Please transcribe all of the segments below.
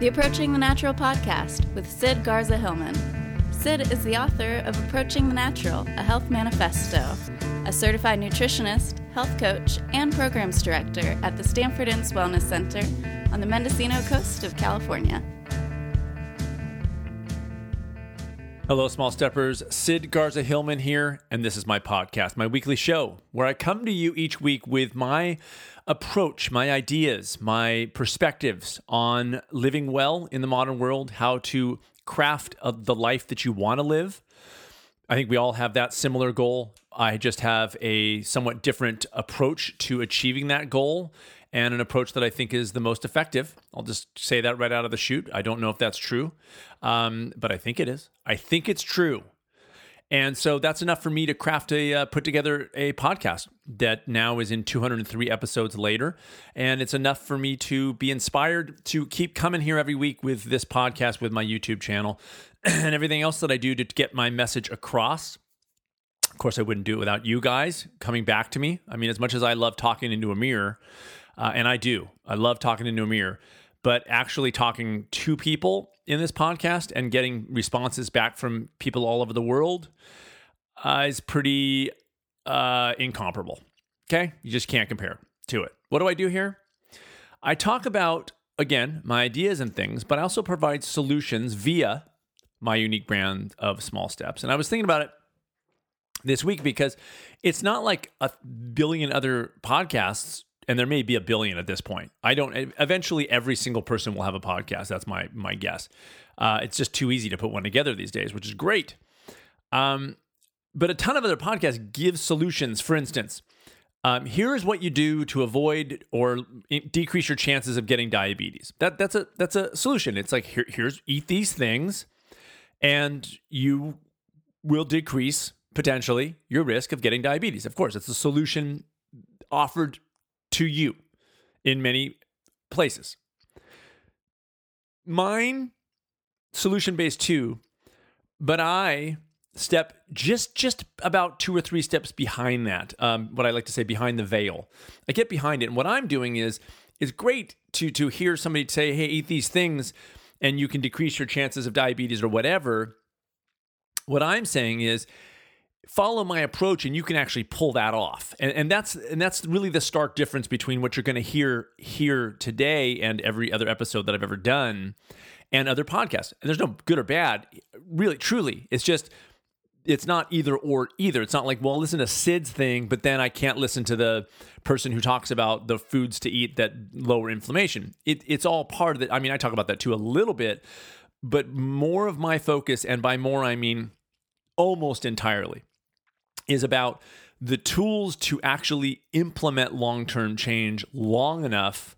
the Approaching the Natural podcast with Sid Garza Hillman. Sid is the author of Approaching the Natural, a health manifesto, a certified nutritionist, health coach, and programs director at the Stanford Inns Wellness Center on the Mendocino coast of California. Hello, small steppers. Sid Garza Hillman here, and this is my podcast, my weekly show, where I come to you each week with my approach, my ideas, my perspectives on living well in the modern world, how to craft the life that you want to live. I think we all have that similar goal. I just have a somewhat different approach to achieving that goal and an approach that I think is the most effective. I'll just say that right out of the chute. I don't know if that's true, um, but I think it is. I think it's true. And so that's enough for me to craft a uh, put together a podcast that now is in 203 episodes later, and it's enough for me to be inspired to keep coming here every week with this podcast, with my YouTube channel, and everything else that I do to get my message across. Of course, I wouldn't do it without you guys coming back to me. I mean, as much as I love talking into a mirror, uh, and I do. I love talking into a mirror, but actually talking to people in this podcast and getting responses back from people all over the world uh, is pretty uh, incomparable. Okay, you just can't compare to it. What do I do here? I talk about again my ideas and things, but I also provide solutions via my unique brand of small steps. And I was thinking about it this week because it's not like a billion other podcasts and there may be a billion at this point. I don't. Eventually, every single person will have a podcast. That's my my guess. Uh, it's just too easy to put one together these days, which is great. Um, but a ton of other podcasts give solutions. For instance, um, here is what you do to avoid or decrease your chances of getting diabetes. That that's a that's a solution. It's like here, here's eat these things, and you will decrease potentially your risk of getting diabetes. Of course, it's a solution offered to you in many places. Mine solution based too, but I step just just about two or three steps behind that. Um, what I like to say behind the veil. I get behind it, and what I'm doing is is great to to hear somebody say, "Hey, eat these things," and you can decrease your chances of diabetes or whatever. What I'm saying is follow my approach and you can actually pull that off. And, and that's and that's really the stark difference between what you're going to hear here today and every other episode that i've ever done and other podcasts. And there's no good or bad. Really truly it's just it's not either or either. It's not like well listen to sid's thing but then i can't listen to the person who talks about the foods to eat that lower inflammation. It, it's all part of it i mean i talk about that too a little bit but more of my focus and by more i mean almost entirely is about the tools to actually implement long term change long enough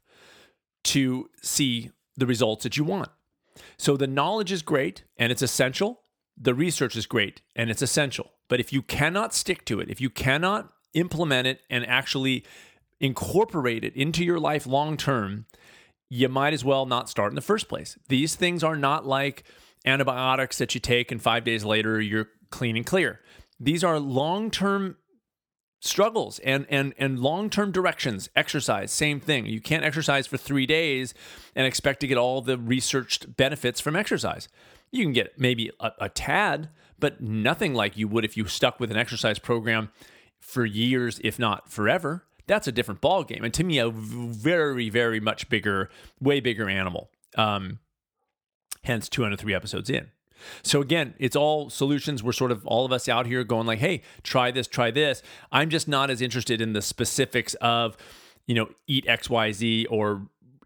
to see the results that you want. So the knowledge is great and it's essential. The research is great and it's essential. But if you cannot stick to it, if you cannot implement it and actually incorporate it into your life long term, you might as well not start in the first place. These things are not like antibiotics that you take and five days later you're clean and clear. These are long term struggles and and and long-term directions. Exercise same thing. You can't exercise for 3 days and expect to get all the researched benefits from exercise. You can get maybe a, a, tad but nothing like you would if you stuck with an exercise program for years if not forever. That's a different ball game and to me a very very much bigger way bigger animal. Um hence 203 episodes in so again, it's all solutions. We're sort of all of us out here going like, "Hey, try this, try this." I'm just not as interested in the specifics of, you know, eat X, Y, Z or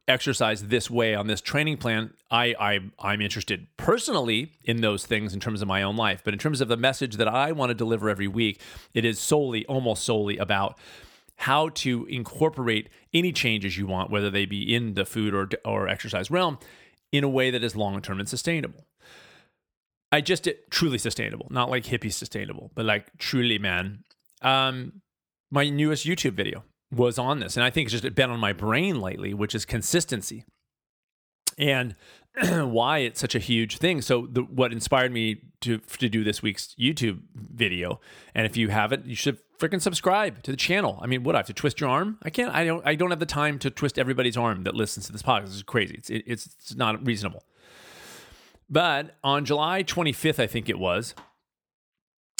exercise this way on this training plan. I, I I'm interested personally in those things in terms of my own life, but in terms of the message that I want to deliver every week, it is solely, almost solely about how to incorporate any changes you want, whether they be in the food or or exercise realm, in a way that is long term and sustainable. I just did truly sustainable, not like hippie sustainable, but like truly, man. Um, my newest YouTube video was on this, and I think it's just been on my brain lately, which is consistency. And why it's such a huge thing. So the, what inspired me to to do this week's YouTube video, and if you haven't, you should freaking subscribe to the channel. I mean, what I have to twist your arm? I can't. I don't. I don't have the time to twist everybody's arm that listens to this podcast. It's crazy. It's it, it's it's not reasonable. But on July 25th, I think it was.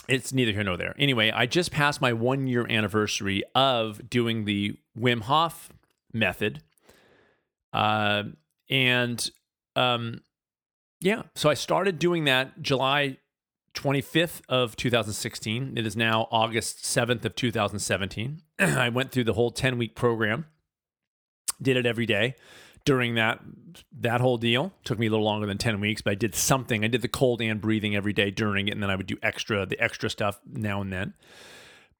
It's neither here nor there. Anyway, I just passed my one year anniversary of doing the Wim Hof method. Uh, and um, yeah, so I started doing that July 25th of 2016. It is now August 7th of 2017. I went through the whole 10 week program, did it every day during that that whole deal. Took me a little longer than 10 weeks, but I did something. I did the cold and breathing every day during it, and then I would do extra the extra stuff now and then.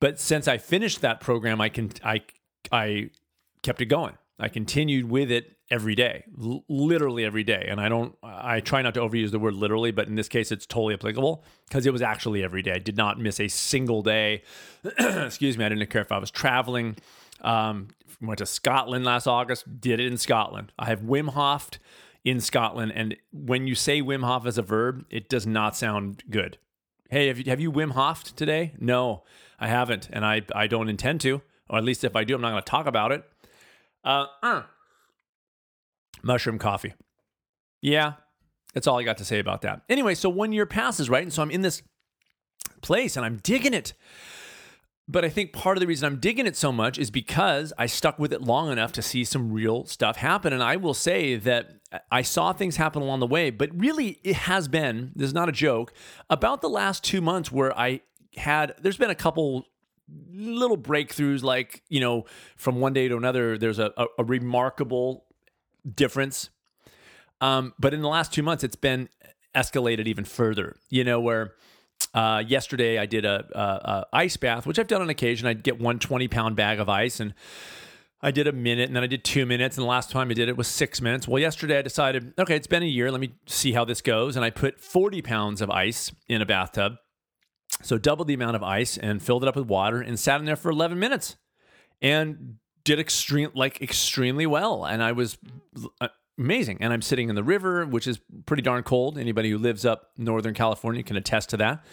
But since I finished that program, I can I I kept it going. I continued with it every day, L- literally every day. And I don't, I try not to overuse the word literally, but in this case, it's totally applicable because it was actually every day. I did not miss a single day. Excuse me. I didn't care if I was traveling. Um, went to Scotland last August, did it in Scotland. I have Wim Hof in Scotland. And when you say Wim Hof as a verb, it does not sound good. Hey, have you, have you Wim Hof today? No, I haven't. And I, I don't intend to, or at least if I do, I'm not going to talk about it. Uh, uh, mushroom coffee. Yeah, that's all I got to say about that. Anyway, so one year passes, right? And so I'm in this place and I'm digging it. But I think part of the reason I'm digging it so much is because I stuck with it long enough to see some real stuff happen. And I will say that I saw things happen along the way, but really it has been, this is not a joke, about the last two months where I had, there's been a couple little breakthroughs, like, you know, from one day to another, there's a, a, a remarkable difference. Um, but in the last two months, it's been escalated even further. You know, where uh, yesterday I did a, a, a, ice bath, which I've done on occasion. I'd get one 20 pound bag of ice and I did a minute and then I did two minutes. And the last time I did it was six minutes. Well, yesterday I decided, okay, it's been a year. Let me see how this goes. And I put 40 pounds of ice in a bathtub. So doubled the amount of ice and filled it up with water and sat in there for 11 minutes and did extreme like extremely well and i was uh, amazing. And i'm sitting in the river which is pretty darn cold. Anybody who lives up northern california can attest to that.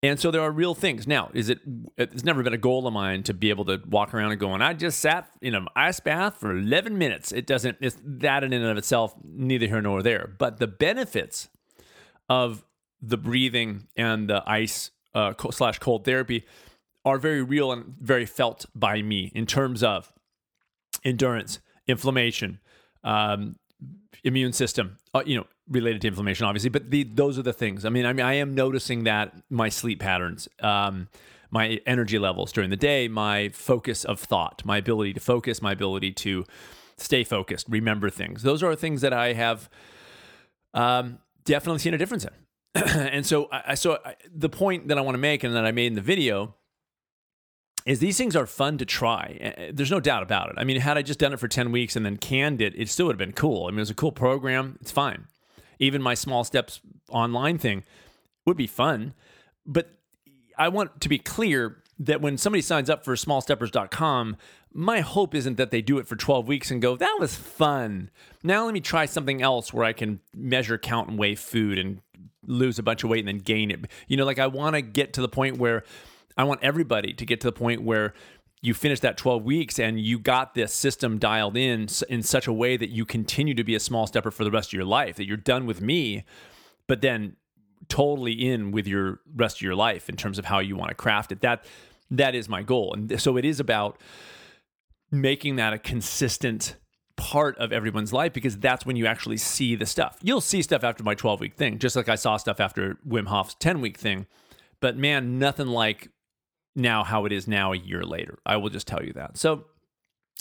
And so there are real things. Now is it it's never been a goal of mine to be able to walk around and go and i just sat in an ice bath for 11 minutes. It doesn't it's that in and of itself neither here nor there. But the benefits of the breathing and the ice uh, slash cold therapy are very real and very felt by me in terms of endurance, inflammation, um, immune system, uh, you know, related to inflammation, obviously. But the, those are the things. I mean, I mean, I am noticing that my sleep patterns, um, my energy levels during the day, my focus of thought, my ability to focus, my ability to stay focused, remember things. Those are things that I have um, definitely seen a difference in. and so, I, so I, the point that I want to make and that I made in the video is these things are fun to try. Eh, eh, there's no doubt about it. I mean, had I just done it for 10 weeks and then canned it, it still would have been cool. I mean, it was a cool program. It's fine. Even my small steps online thing would be fun. But I want to be clear that when somebody signs up for smallsteppers.com, my hope isn't that they do it for 12 weeks and go, that was fun. Now let me try something else where I can measure, count, and weigh food and lose a bunch of weight and then gain it. You know, like I want to get to the point where I want everybody to get to the point where you finish that 12 weeks and you got this system dialed in in such a way that you continue to be a small stepper for the rest of your life, that you're done with me, but then totally in with your rest of your life in terms of how you want to craft it. That that is my goal. And so it is about making that a consistent part of everyone's life because that's when you actually see the stuff. You'll see stuff after my 12 week thing, just like I saw stuff after Wim Hof's 10 week thing. But man, nothing like now how it is now a year later. I will just tell you that. So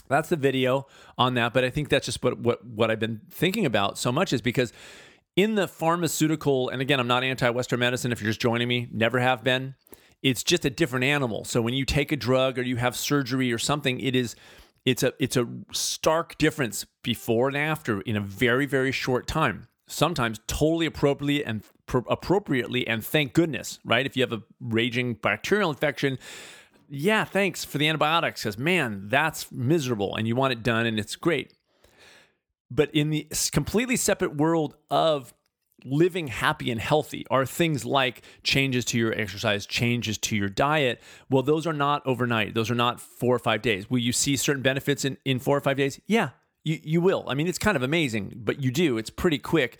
that's the video on that. But I think that's just what what what I've been thinking about so much is because in the pharmaceutical, and again, I'm not anti-Western medicine. If you're just joining me, never have been. It's just a different animal. So when you take a drug or you have surgery or something, it is it's a it's a stark difference before and after in a very very short time sometimes totally appropriately and pro- appropriately and thank goodness right if you have a raging bacterial infection yeah thanks for the antibiotics because man that's miserable and you want it done and it's great But in the completely separate world of living happy and healthy are things like changes to your exercise, changes to your diet. Well, those are not overnight. Those are not four or five days. Will you see certain benefits in, in four or five days? Yeah, you, you will. I mean, it's kind of amazing, but you do. It's pretty quick,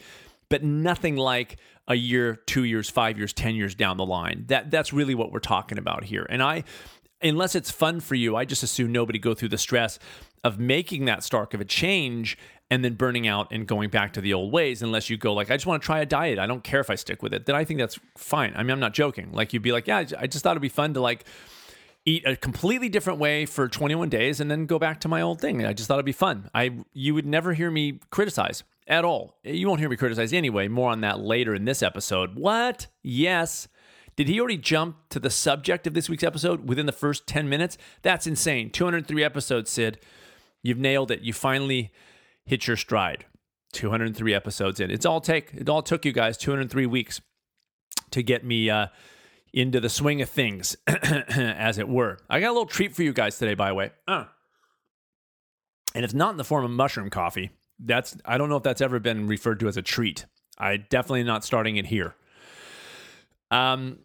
but nothing like a year, two years, five years, 10 years down the line. That That's really what we're talking about here. And I, unless it's fun for you, I just assume nobody go through the stress of making that stark of a change and then burning out and going back to the old ways unless you go like i just want to try a diet i don't care if i stick with it then i think that's fine i mean i'm not joking like you'd be like yeah i just thought it'd be fun to like eat a completely different way for 21 days and then go back to my old thing i just thought it'd be fun i you would never hear me criticize at all you won't hear me criticize anyway more on that later in this episode what yes did he already jump to the subject of this week's episode within the first 10 minutes? That's insane. 203 episodes, Sid. You've nailed it. You finally hit your stride. 203 episodes in. It's all take it all took you guys 203 weeks to get me uh, into the swing of things, as it were. I got a little treat for you guys today, by the way. Uh. And it's not in the form of mushroom coffee. That's I don't know if that's ever been referred to as a treat. I definitely not starting it here. Um,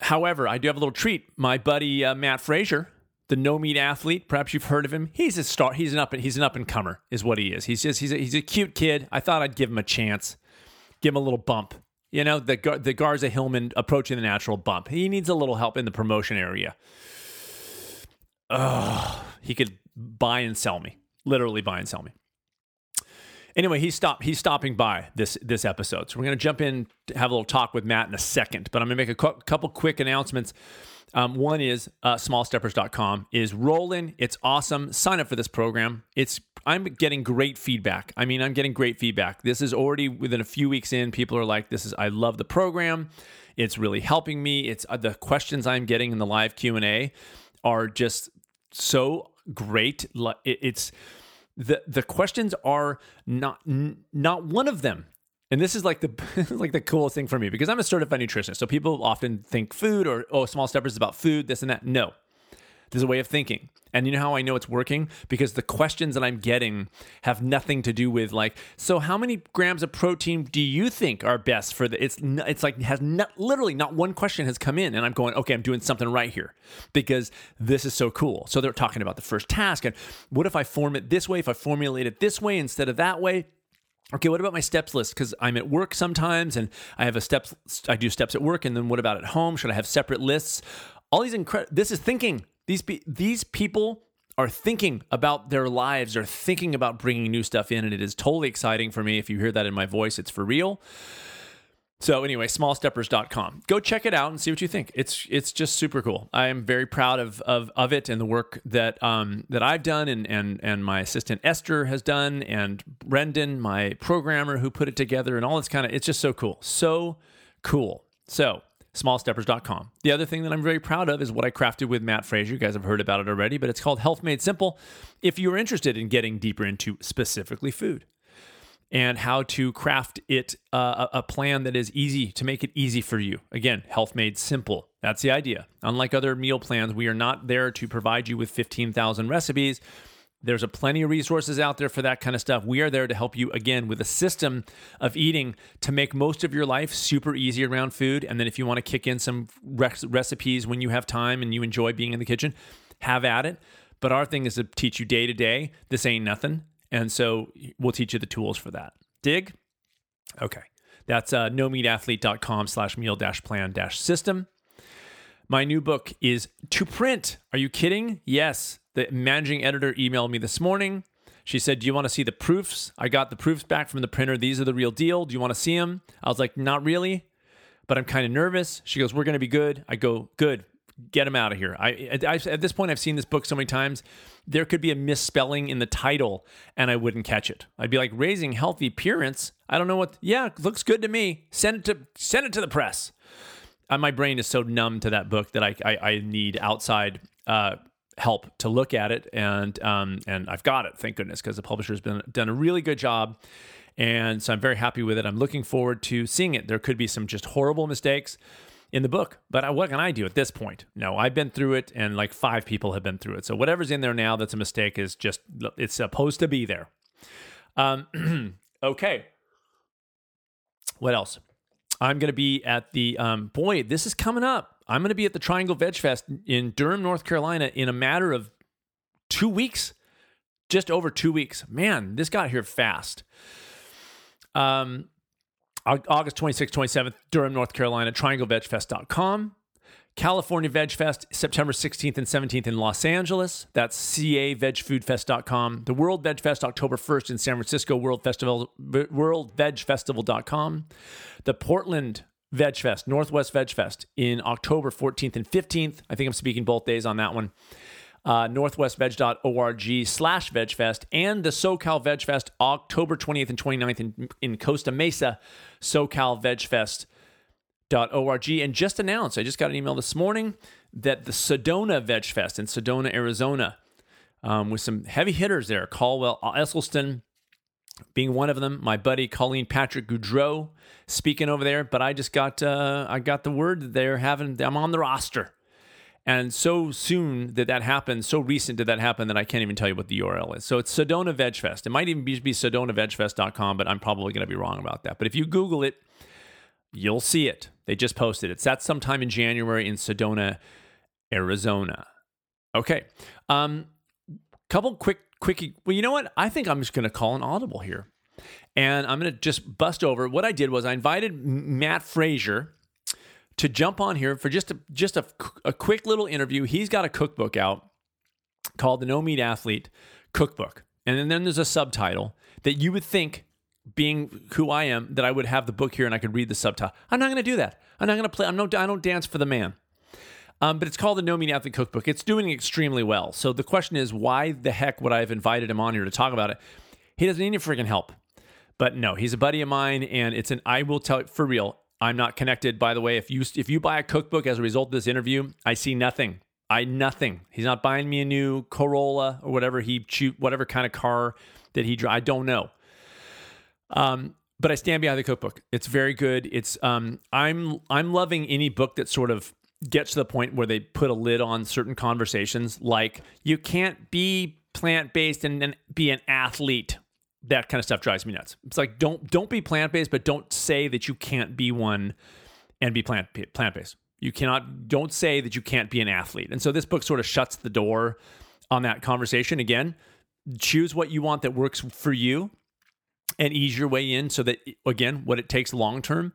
however, I do have a little treat. My buddy uh, Matt Frazier the no meat athlete. Perhaps you've heard of him. He's a star. He's an up. He's an up and comer, is what he is. He's just he's a, he's a cute kid. I thought I'd give him a chance, give him a little bump. You know, the the Garza Hillman approaching the natural bump. He needs a little help in the promotion area. Ugh, he could buy and sell me, literally buy and sell me. Anyway, he's stop he's stopping by this this episode, so we're gonna jump in, have a little talk with Matt in a second. But I'm gonna make a cu- couple quick announcements um, one is uh, smallsteppers.com is rolling. It's awesome. Sign up for this program. It's I'm getting great feedback. I mean, I'm getting great feedback. This is already within a few weeks in. People are like, "This is I love the program. It's really helping me. It's uh, the questions I'm getting in the live Q and A are just so great. It's the the questions are not not one of them and this is like the like the coolest thing for me because I'm a certified nutritionist. So people often think food or oh, small steppers is about food, this and that. No. There's a way of thinking. And you know how I know it's working? Because the questions that I'm getting have nothing to do with like, so how many grams of protein do you think are best for the? It's it's like has not literally not one question has come in, and I'm going, okay, I'm doing something right here because this is so cool. So they're talking about the first task and what if I form it this way? If I formulate it this way instead of that way? okay, what about my steps list? Because I'm at work sometimes and I have a steps, I do steps at work. And then what about at home? Should I have separate lists? All these incredible, this is thinking. These, these people are thinking about their lives, are thinking about bringing new stuff in. And it is totally exciting for me. If you hear that in my voice, it's for real. So anyway, smallsteppers.com. Go check it out and see what you think. It's it's just super cool. I am very proud of of, of it and the work that um that I've done and and and my assistant Esther has done and Brendan, my programmer who put it together and all this kind of it's just so cool. So cool. So smallsteppers.com. The other thing that I'm very proud of is what I crafted with Matt Frazier. You guys have heard about it already, but it's called Health Made Simple. If you're interested in getting deeper into specifically food, and how to craft it uh, a plan that is easy to make it easy for you. Again, health made simple. That's the idea. Unlike other meal plans, we are not there to provide you with 15,000 recipes. There's a plenty of resources out there for that kind of stuff. We are there to help you again with a system of eating to make most of your life super easy around food. And then if you want to kick in some recipes when you have time and you enjoy being in the kitchen, have at it. But our thing is to teach you day to day. This ain't nothing. And so we'll teach you the tools for that. Dig? Okay. That's uh, nomeatathlete.com slash meal dash plan dash system. My new book is to print. Are you kidding? Yes. The managing editor emailed me this morning. She said, Do you want to see the proofs? I got the proofs back from the printer. These are the real deal. Do you want to see them? I was like, Not really, but I'm kind of nervous. She goes, We're going to be good. I go, Good. Get them out of here. I, I, at this point, I've seen this book so many times there could be a misspelling in the title and I wouldn't catch it. I'd be like raising healthy appearance. I don't know what. Yeah, looks good to me. Send it to send it to the press. Uh, my brain is so numb to that book that I I, I need outside uh, help to look at it, and um, and I've got it. Thank goodness, because the publisher's been done a really good job. And so I'm very happy with it. I'm looking forward to seeing it. There could be some just horrible mistakes in the book. But what can I do at this point? No, I've been through it, and like five people have been through it. So whatever's in there now that's a mistake is just it's supposed to be there. Um, okay. What else? I'm going to be at the um, boy. This is coming up. I'm going to be at the Triangle Veg Fest in Durham, North Carolina, in a matter of two weeks, just over two weeks. Man, this got here fast. Um, August 26th, 27th, Durham, North Carolina, trianglevegfest.com. California Veg Fest, September 16th and 17th in Los Angeles. That's cavegfoodfest.com. The World Veg Fest, October 1st in San Francisco, World Festival, worldvegfestival.com. The Portland Veg Fest, Northwest Veg Fest in October 14th and 15th. I think I'm speaking both days on that one. Uh, northwestveg.org slash vegfest and the SoCal Veg Fest October 20th and 29th in, in Costa Mesa, SoCal Veg Fest org and just announced, I just got an email this morning that the Sedona Veg Fest in Sedona, Arizona, um, with some heavy hitters there, Caldwell Esselstyn being one of them, my buddy Colleen Patrick Goudreau speaking over there. But I just got uh, I got the word that they're having I'm on the roster. And so soon that that happened, so recent did that happen that I can't even tell you what the URL is. So it's Sedona Veg Fest. It might even be, be sedonavegfest.com, but I'm probably going to be wrong about that. But if you Google it, you'll see it. They just posted it. It's that sometime in January in Sedona, Arizona. Okay. Um, couple quick, quick. Well, you know what? I think I'm just going to call an audible here, and I'm going to just bust over. What I did was I invited Matt Frazier to jump on here for just a, just a, a quick little interview. He's got a cookbook out called the No Meat Athlete Cookbook, and then there's a subtitle that you would think being who I am, that I would have the book here and I could read the subtitle. I'm not going to do that. I'm not going to play. I'm no. I don't dance for the man. Um, but it's called the No Meat Athlete Cookbook. It's doing extremely well. So the question is, why the heck would I have invited him on here to talk about it? He doesn't need any freaking help. But no, he's a buddy of mine, and it's an. I will tell for real. I'm not connected. By the way, if you if you buy a cookbook as a result of this interview, I see nothing. I nothing. He's not buying me a new Corolla or whatever he whatever kind of car that he drive. I don't know. Um, but I stand behind the cookbook. It's very good. It's um, I'm I'm loving any book that sort of gets to the point where they put a lid on certain conversations, like you can't be plant based and then be an athlete. That kind of stuff drives me nuts. It's like don't don't be plant based, but don't say that you can't be one and be plant plant based. You cannot don't say that you can't be an athlete. And so this book sort of shuts the door on that conversation. Again, choose what you want that works for you and ease your way in so that again what it takes long term.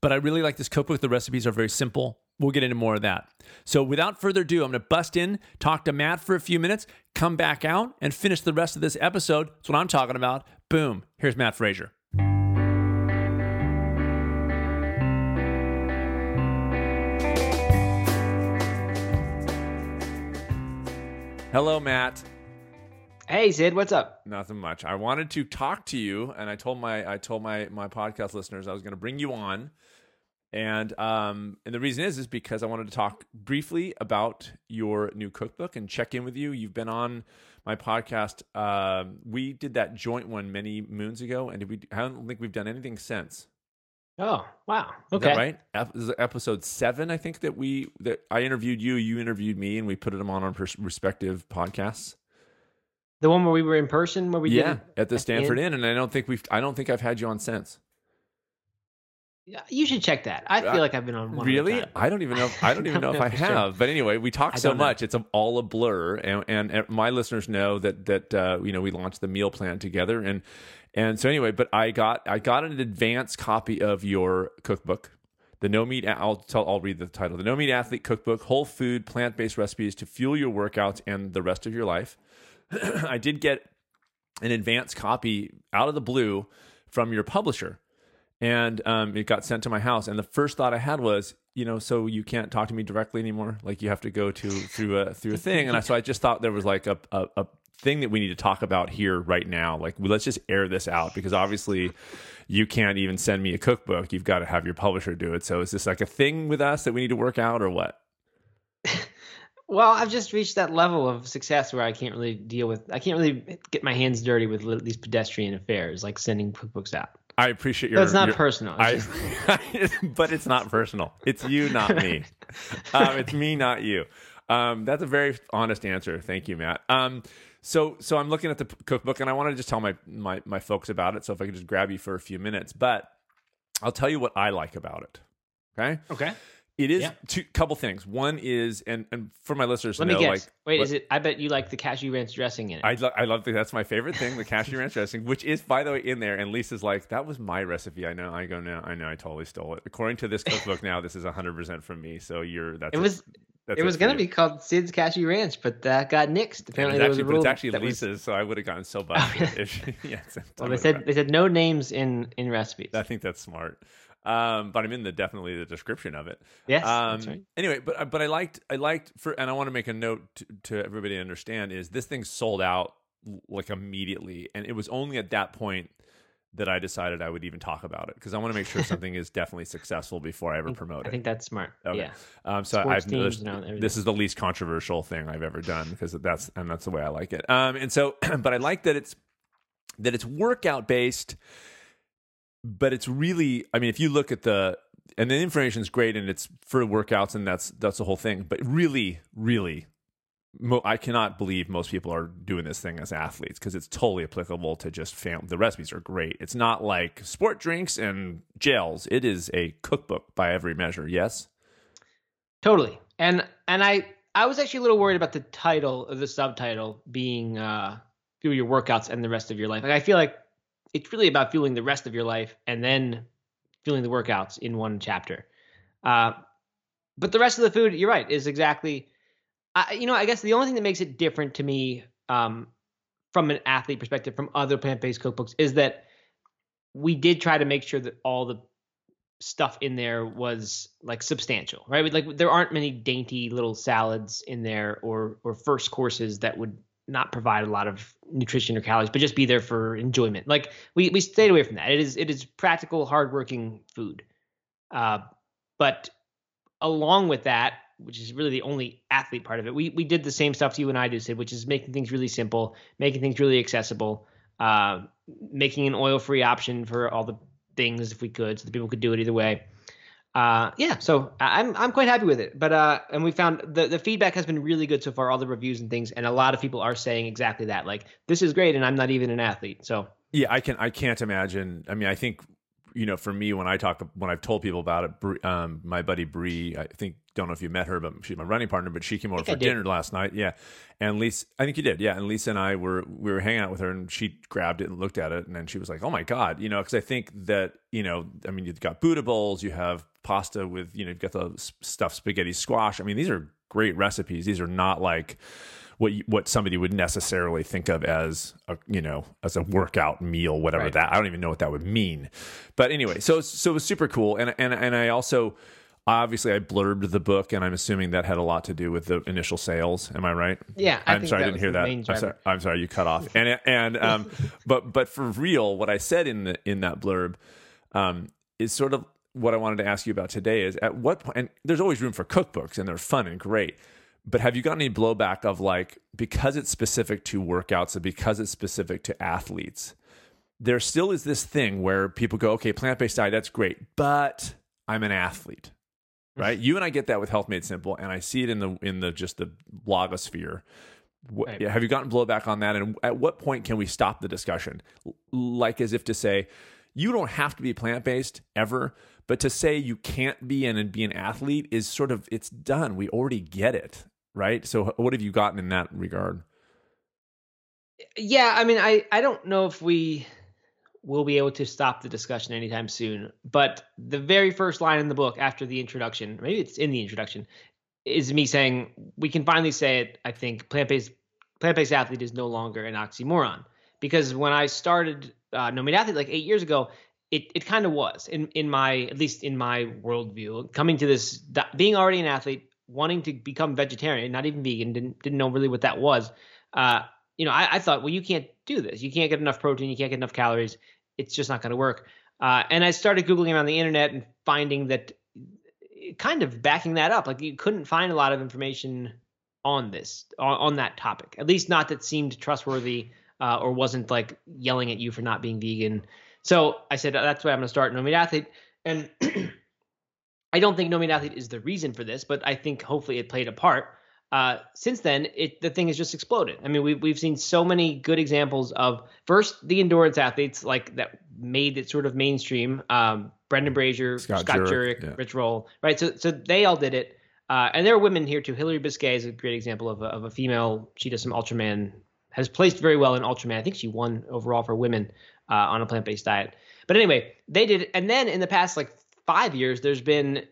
But i really like this cookbook. The recipes are very simple. We'll get into more of that. So without further ado i'm going to bust in talk to matt for a few minutes come back out and finish the rest of this episode. That's what i'm talking about. Boom. Here's matt frazier. Hello matt Hey Sid, what's up? Nothing much. I wanted to talk to you, and I told my I told my my podcast listeners I was going to bring you on, and um and the reason is is because I wanted to talk briefly about your new cookbook and check in with you. You've been on my podcast. Um, we did that joint one many moons ago, and we I don't think we've done anything since. Oh wow! Okay, right. episode seven, I think that we that I interviewed you, you interviewed me, and we put them on our respective podcasts. The one where we were in person, where we yeah at the Stanford Inn, and I don't think we've I don't think I've had you on since. Yeah, you should check that. I feel uh, like I've been on one. Really? I don't even know. If, I don't even know if I have. Sure. But anyway, we talk so much; it's all a blur. And, and, and, my listeners know that that uh, you know we launched the meal plan together, and and so anyway. But I got I got an advance copy of your cookbook, the No Meat. I'll tell. I'll read the title: The No Meat Athlete Cookbook: Whole Food Plant Based Recipes to Fuel Your Workouts and the Rest of Your Life. I did get an advance copy out of the blue from your publisher, and um, it got sent to my house. And the first thought I had was, you know, so you can't talk to me directly anymore. Like you have to go to through a through a thing. And I, so I just thought there was like a, a, a thing that we need to talk about here right now. Like let's just air this out because obviously you can't even send me a cookbook. You've got to have your publisher do it. So is this like a thing with us that we need to work out or what? Well, I've just reached that level of success where I can't really deal with. I can't really get my hands dirty with these pedestrian affairs, like sending cookbooks out. I appreciate your. But it's not your, personal. It's I, but it's not personal. It's you, not me. um, it's me, not you. Um, that's a very honest answer. Thank you, Matt. Um, so so I'm looking at the cookbook and I want to just tell my my my folks about it. So if I could just grab you for a few minutes, but I'll tell you what I like about it. Okay. Okay. It is Yeah. two couple things. One is and and for my listeners to Let me know, guess. like Wait, what- is it? I bet you like the cashew ranch dressing in it. I, lo- I love that. That's my favorite thing, the cashew ranch dressing, which is, by the way, in there. And Lisa's like, that was my recipe. I know. I go, no, I know. I totally stole it. According to this cookbook now, this is 100% from me. So you're, that's it was. that's it was going to be called Sid's Cashew Ranch, but that got nixed. Apparently, it's there was actually, a but it's actually that was- Lisa's, so I would have gotten so busted. if she, yes, well, they said they said no names in in recipes. I think that's smart. Um, but I'm in the definitely the description of it. yes, Um, right. Anyway, but but I liked I liked for and I want to make a note to, to everybody to understand is this thing sold out like immediately, and it was only at that point that I decided I would even talk about it because I want to make sure something is definitely successful before I ever promote it. I think that's smart. Okay. Yeah. Um, so Sports I've noticed and all- everything. this is the least controversial thing I've ever done because that's and that's the way I like it. Um, and so, but I like that it's that it's workout based, but it's really. I mean, if you look at the and the information is great and it's for workouts and that's that's the whole thing. But really, really. Mo- I cannot believe most people are doing this thing as athletes because it's totally applicable to just fam. The recipes are great. It's not like sport drinks and gels. It is a cookbook by every measure. Yes. Totally. And and I I was actually a little worried about the title of the subtitle being uh fuel your workouts and the rest of your life. Like I feel like it's really about fueling the rest of your life and then fueling the workouts in one chapter. Uh but the rest of the food, you're right, is exactly I you know, I guess the only thing that makes it different to me um from an athlete perspective from other plant-based cookbooks is that we did try to make sure that all the stuff in there was like substantial, right? Like there aren't many dainty little salads in there or or first courses that would not provide a lot of nutrition or calories, but just be there for enjoyment. Like we we stayed away from that. It is it is practical, hardworking food. Uh, but along with that, which is really the only athlete part of it, we we did the same stuff you and I did, Sid, which is making things really simple, making things really accessible, uh, making an oil-free option for all the things if we could, so that people could do it either way. Uh, yeah, so I'm I'm quite happy with it. But uh, and we found the the feedback has been really good so far, all the reviews and things, and a lot of people are saying exactly that. Like this is great, and I'm not even an athlete, so Yeah, I can. I can't imagine. I mean, I think you know, for me, when I talk, when I've told people about it, um, my buddy Bree, I think don't know if you met her, but she's my running partner. But she came over for dinner last night. Yeah, and Lisa, I think you did. Yeah, and Lisa and I were we were hanging out with her, and she grabbed it and looked at it, and then she was like, "Oh my god," you know, because I think that you know, I mean, you've got Buddha bowls, you have pasta with you know, you've got the stuffed spaghetti squash. I mean, these are great recipes. These are not like what you, what somebody would necessarily think of as a you know as a workout meal, whatever Right. that. I don't even know what that would mean. But anyway, so so it was super cool, and and and I also obviously I blurbed the book, and I'm assuming that had a lot to do with the initial sales. Am I right? yeah. I I'm sorry, I didn't hear that. I'm sorry, I'm sorry, you cut off. And and um, but but for real, what I said in the in that blurb, um, is sort of what I wanted to ask you about today. Is at what? And there's always room for cookbooks, and they're fun and great. But have you gotten any blowback of like because it's specific to workouts and because it's specific to athletes? There still is this thing where people go, okay, plant based diet, that's great, but I'm an athlete right? Mm. you and I get that with Health Made Simple, and I see it in the in the just the blogosphere. Right. Have you gotten blowback on that? And at what point can we stop the discussion? Like as if to say, you don't have to be plant based ever, but to say you can't be and, and be an athlete is sort of it's done. We already get it, right? So what have you gotten in that regard? yeah i mean i i don't know if we will be able to stop the discussion anytime soon but the very first line in the book after the introduction maybe it's in the introduction is me saying we can finally say it i think plant-based plant-based athlete is no longer an oxymoron because when i started uh, no meat athlete like eight years ago it, it kind of was in, in my at least in my worldview coming to this being already an athlete wanting to become vegetarian not even vegan didn't didn't know really what that was uh, you know, I, I thought, well, you can't do this. You can't get enough protein. You can't get enough calories. It's just not going to work. Uh, and I started Googling around the internet and finding that kind of backing that up. Like you couldn't find a lot of information on this, on, on that topic, at least not that seemed trustworthy uh, or wasn't like yelling at you for not being vegan. So I said, that's why I'm going to start No Meat Athlete. And I don't think No Meat Athlete is the reason for this, but I think hopefully it played a part. Uh, since then, it the thing has just exploded. I mean, we've we've seen so many good examples of first the endurance athletes like that made it sort of mainstream. Um, Brendan Brazier, Scott, Scott Jurek, yeah. Rich Roll, right? So so they all did it. Uh, and there are women here too. Hillary Biscay is a great example of a, of a female. She does some Ultraman, has placed very well in Ultraman. I think she won overall for women uh, on a plant based diet. But anyway, they did. And then in the past like five years, there's been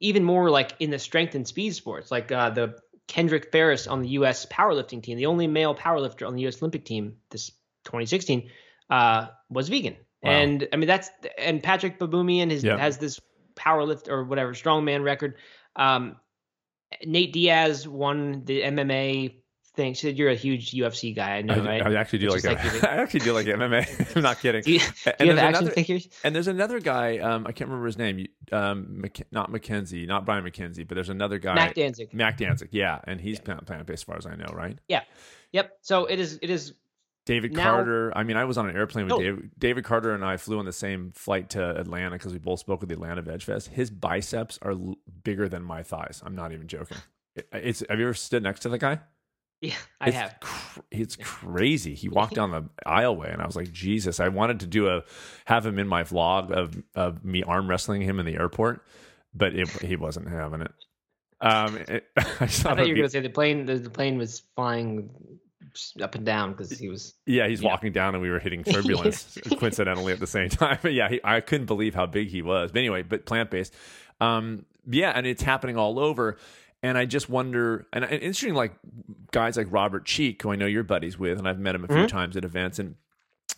even more like in the strength and speed sports, like uh, the Kendrick Farris on the U.S. powerlifting team, the only male powerlifter on the U.S. Olympic team this 2016, uh, was vegan. Wow. And I mean that's and Patrick Baboumian has, yep. has this powerlift or whatever strongman record. Um, Nate Diaz won the MMA thing. She said you're a huge UFC guy. I know, I, right? I actually do like, like I actually do like MMA. I'm not kidding. Do you, do you have action another, figures? And there's another guy. Um, I can't remember his name. Um, not McKenzie, not Brian McKenzie, but there's another guy. Mac Danzig. Mac Danzig. Yeah, and he's yeah. plant based as far as I know, right? Yeah. Yep. So it is. It is David now, Carter. I mean, I was on an airplane with oh. David. David Carter and I flew on the same flight to Atlanta because we both spoke with the Atlanta Veg Fest. His biceps are l- bigger than my thighs. I'm not even joking. It's. Have you ever stood next to the guy? Yeah, I it's have. Cr- it's crazy. He walked down the aisleway, and I was like, Jesus! I wanted to do a have him in my vlog of of me arm wrestling him in the airport, but it, he wasn't having it. Um, it, I, I thought you were going to say the plane. The, the plane was flying up and down because he was. Yeah, he's walking down, and we were hitting turbulence coincidentally at the same time. But yeah, he, I couldn't believe how big he was. But anyway, but plant based. Um, yeah, and it's happening all over. And I just wonder, and, and interesting, like guys like Robert Cheeke, who I know you're buddies with, and I've met him a few mm-hmm. times at events, and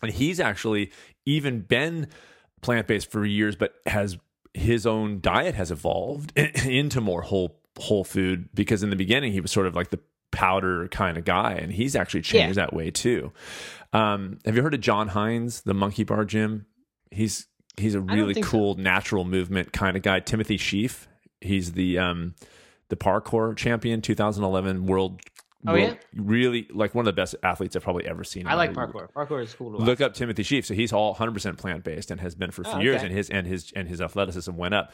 and he's actually even been plant based for years, but has his own diet has evolved into more whole whole food because in the beginning he was sort of like the powder kind of guy, and he's actually changed yeah. that way too. Um, have you heard of Jon Hinds, the Monkey Bar Gym? He's he's a really cool so. natural movement kind of guy. Timothy Shieff, he's the um, the parkour champion, 2011 world. Oh world, yeah, really like one of the best athletes I've probably ever seen. I like parkour. Parkour is cool. Look up Timothy Shieff. So he's all 100 percent plant based and has been for a few oh, years, and his and his and his athleticism went up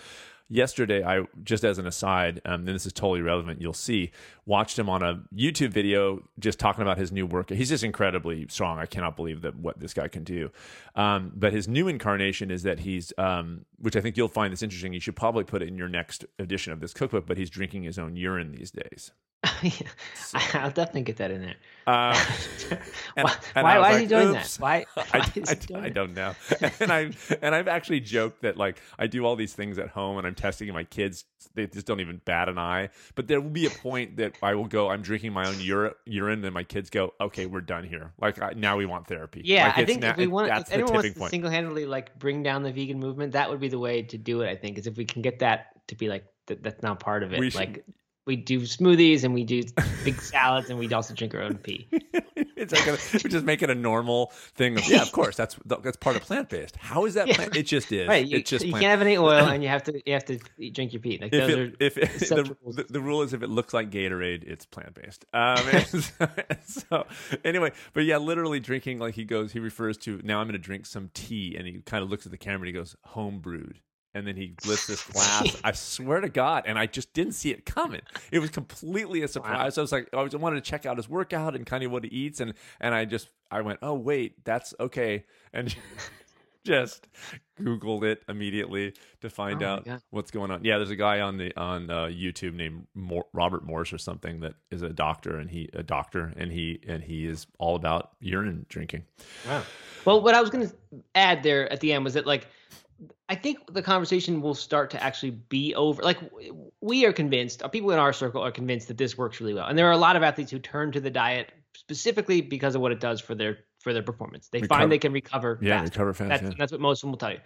yesterday i just as an aside um, and this is totally relevant you'll see watched him on a youtube video just talking about his new work. He's just incredibly strong. I cannot believe that what this guy can do. Um, but his new incarnation is that he's um, which i think you'll find this interesting. You should probably put it in your next edition of this cookbook but he's drinking his own urine these days so. I'll definitely get that in there. Uh, and, why, and why, why like, is he doing Oops. that? Why? why I, I, I, don't know. and I and I've actually joked that like I do all these things at home and I'm testing my kids. They just don't even bat an eye. But there will be a point that I will go. I'm drinking my own urine, urine and my kids go, "Okay, we're done here. Like I, now we want therapy." Yeah, like, I think na- if we want, if anyone wants to single handedly like bring down the vegan movement, that would be the way to do it. I think is if we can get that to be like that's not part of it. Like we do smoothies and we do big salads and we also drink our own pee. it's like a, we just make it a normal thing. Of, yeah, of course, that's that's part of plant based. How is that? Yeah. Plant? It just is. Right, you, it's just you can't have any oil and you have to you have to drink your pee. Like if it, if it, the, the, the, rule is if it looks like Gatorade, it's plant based. Um, so, so anyway, but yeah, literally drinking like he goes. He refers to now. I'm going to drink some tea, and he kind of looks at the camera. and He goes, "Home brewed." And then he lifts this glass. I swear to God, and I just didn't see it coming. It was completely a surprise. Wow. I was like, I was, wanted to check out his workout and kind of what he eats, and and I just I went, oh wait, that's okay, and just googled it immediately to find oh out what's going on. Yeah, there's a guy on the on uh, YouTube named Mor- Robert Morse or something that is a doctor, and he a doctor, and he and he is all about urine drinking. Wow. Well, what I was going to add there at the end was that like I think the conversation will start to actually be over. Like we are convinced, uh, people in our circle are convinced that this works really well, and there are a lot of athletes who turn to the diet specifically because of what it does for their for their performance. They recover. find they can recover. Yeah, fast. recover fast. That's, yeah. that's what most of them will tell you.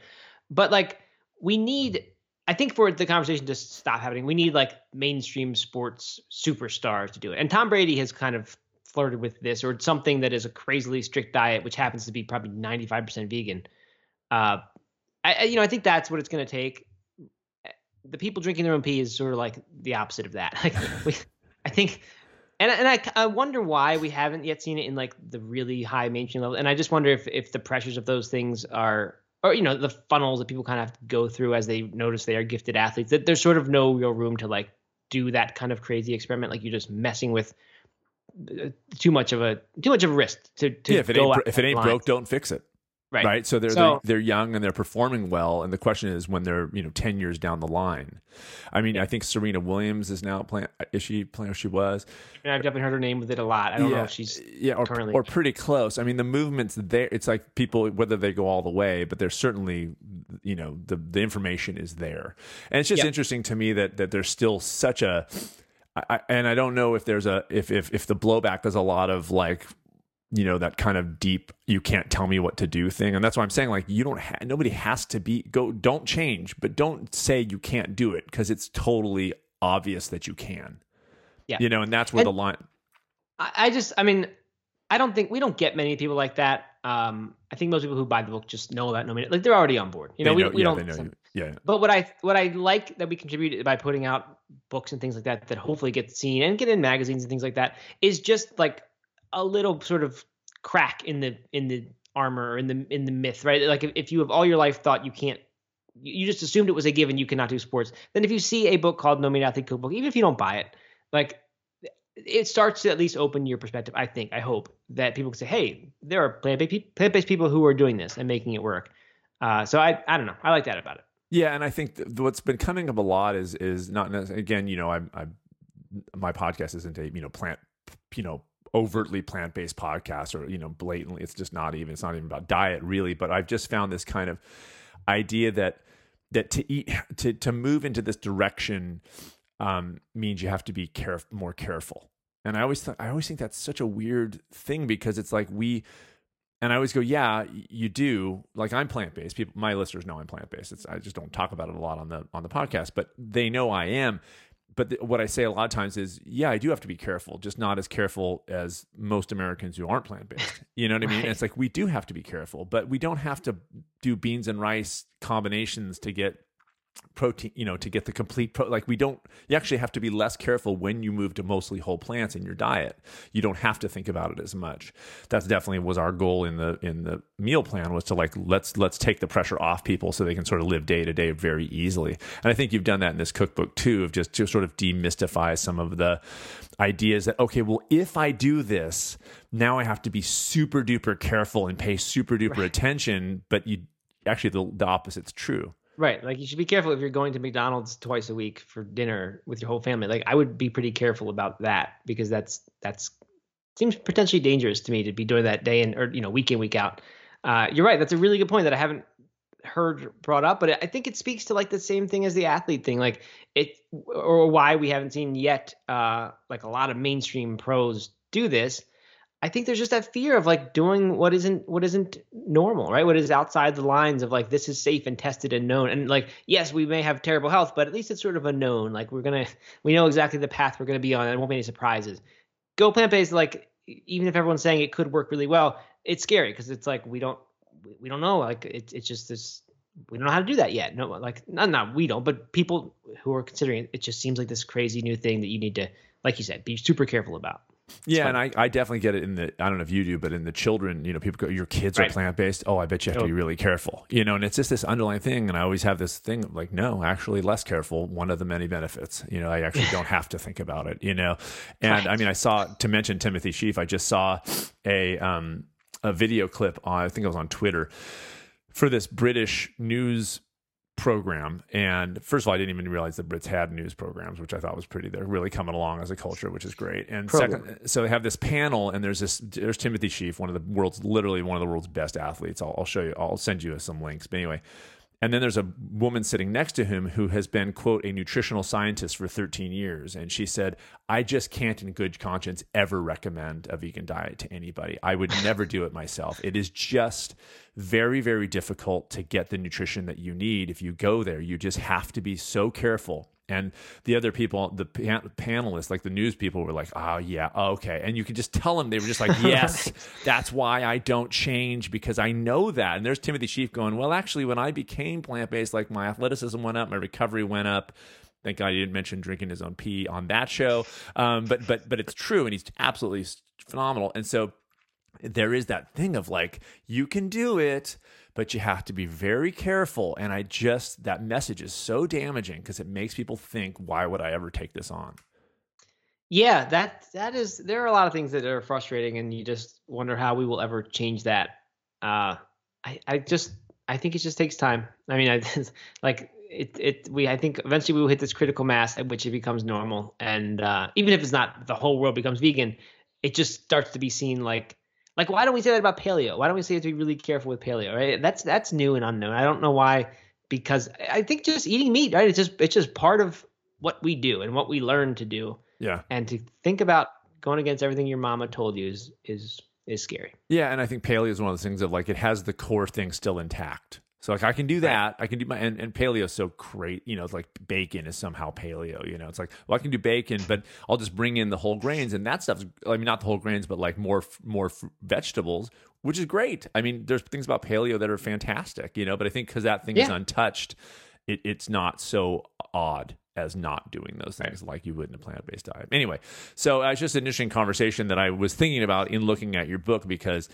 But like we need, I think for the conversation to stop happening, we need like mainstream sports superstars to do it. And Tom Brady has kind of flirted with this, or something that is a crazily strict diet, which happens to be probably ninety five percent vegan. Uh, I, you know, I think that's what it's going to take. The people drinking their own pee is sort of like the opposite of that. Like, we, I think, and and I, I wonder why we haven't yet seen it in like the really high mainstream level. And I just wonder if if the pressures of those things are, or you know, the funnels that people kind of have to go through as they notice they are gifted athletes. That there's sort of no real room to like do that kind of crazy experiment. Like you're just messing with uh, too much of a too much of a risk to, to yeah, if it ain't, if it ain't broke, don't fix it. Right? right? So they're, So- they're they're young and they're performing well, and the question is when they're you know ten years down the line. I mean, I think Serena Williams is now playing. Is she playing? Or she was? And I've definitely heard her name with it a lot. I don't yeah, know if she's yeah, or, currently- or pretty close. I mean, the movement's there. It's like people whether they go all the way, but there's certainly you know the the information is there, and it's just interesting to me that that there's still such a. I, I- and I don't know if there's a if if if the blowback is a lot of like you know that kind of deep you can't tell me what to do thing and that's why i'm saying like you don't ha- nobody has to be go don't change but don't say you can't do it because it's totally obvious that you can Yeah. you know and that's where And- the line I, I just, I mean, I don't think we don't get many people like that. Um, I think most people who buy the book just know about No Minute. Like they're already on board. You know, they we, we yeah, don't. they know you. yeah But what I what I like that we contribute by putting out books and things like that that hopefully get seen and get in magazines and things like that is just like a little sort of crack in the in the armor or in the in the myth, right? Like if, if you have all your life thought you can't you just assumed it was a given you cannot do sports. Then if you see a book called No Meat Athlete Cookbook, even if you don't buy it, like it starts to at least open your perspective. I think, I hope that people can say, "Hey, there are plant-based people who are doing this and making it work." Uh, so I, I don't know. I like that about it. Yeah, and I think th- what's been coming up a lot is is not again, you know, I'm, I my podcast isn't a you know plant, you know, overtly plant based podcast or you know blatantly. It's just not even. It's not even about diet really. But I've just found this kind of idea that that to eat to to move into this direction um, means you have to be caref- more careful. And I always th- I always think that's such a weird thing because it's like we and I always go, yeah, you do. Like I'm plant based. People, my listeners know I'm plant based. I just don't talk about it a lot on the on the podcast, but they know I am. But th- what I say a lot of times is, yeah, I do have to be careful, just not as careful as most Americans who aren't plant based. You know what I mean? Right. It's like we do have to be careful, but we don't have to do beans and rice combinations to get protein you know to get the complete pro- like we don't you actually have to be less careful when you move to mostly whole plants in your diet. You don't have to think about it as much. That's definitely was our goal in the in the meal plan was to like let's let's take the pressure off people so they can sort of live day to day very easily. And i think you've done that in this cookbook too of just to sort of demystify some of the ideas that okay well if i do this now i have to be super duper careful and pay super duper attention but you actually the, the opposite's true Right. Like you should be careful if you're going to McDonald's twice a week for dinner with your whole family. Like I would be pretty careful about that because that's that's seems potentially dangerous to me to be doing that day in or you know week in week out. Uh, you're right. That's a really good point that I haven't heard brought up, but I think it speaks to like the same thing as the athlete thing, like it or why we haven't seen yet uh, like a lot of mainstream pros do this. I think there's just that fear of like doing what isn't what isn't normal, right? What is outside the lines of like this is safe and tested and known. And like yes, we may have terrible health, but at least it's sort of a known. Like we're gonna we know exactly the path we're gonna be on, and there won't be any surprises. Go plant based, like even if everyone's saying it could work really well, it's scary because it's like we don't we- don't know. Like it's it's just this we don't know how to do that yet. No, like not not we don't, but people who are considering it, it just seems like this crazy new thing that you need to, like you said, be super careful about. Yeah, and I, I definitely get it in the I don't know if you do, but in the children, you know, people go, your kids are plant based. Oh, I bet you have to be really careful, you know. And it's just this underlying thing. And I always have this thing of like, no, actually, less careful. One of the many benefits, you know, I actually don't have to think about it, you know. And I mean, I saw to mention Timothy Shieff. I just saw a um a video clip on I think it was on Twitter for this British news program. And first of all, I didn't even realize the Brits had news programs, which I thought was pretty. They're really coming along as a culture, which is great. And Program. second, so they have this panel, and there's this. There's Timothy Shieff, one of the world's literally one of the world's best athletes. I'll, I'll show you. I'll send you some links. But anyway. And then there's a woman sitting next to him who has been, quote, a nutritional scientist for 13 years. And she said, I just can't, in good conscience, ever recommend a vegan diet to anybody. I would never do it myself. It is just very, very difficult to get the nutrition that you need if you go there. You just have to be so careful. And the other people, the pan- panelists, like the news people, were like, "Oh yeah, okay," and you could just tell them they were just like, "Yes, that's why I don't change because I know that." And there's Timothy Shieff going, "Well, actually, when I became plant based, like my athleticism went up, my recovery went up." Thank God he didn't mention drinking his own pee on that show. Um, but but but it's true, and he's absolutely phenomenal. And so there is that thing of like you can do it but you have to be very careful and i just that message is so damaging because it makes people think why would i ever take this on Yeah, that that is. There are a lot of things that are frustrating, and you just wonder how we will ever change that. Uh, I I just I think it just takes time. I mean, I like it. It we I think eventually we will hit this critical mass at which it becomes normal, and uh, even if it's not the whole world becomes vegan, it just starts to be seen like like why don't we say that about paleo? Why don't we say to be really careful with paleo? Right? That's that's new and unknown. I don't know why because I think just eating meat, right? It's just it's just part of what we do and what we learn to do yeah and to think about going against everything your mama told you is is is scary. Yeah, and I think paleo is one of those things of like it has the core thing still intact. So like I can do that. I can do my and, and paleo is so great. You know, it's like bacon is somehow paleo. You know, it's like well I can do bacon, but I'll just bring in the whole grains and that stuff's. I mean, not the whole grains, but like more more vegetables, which is great. I mean, there's things about paleo that are fantastic. You know, but I think because that thing is untouched, it, it's not so odd as not doing those things like you would in a plant-based diet. Anyway, so uh, it's just an interesting conversation that I was thinking about in looking at your book because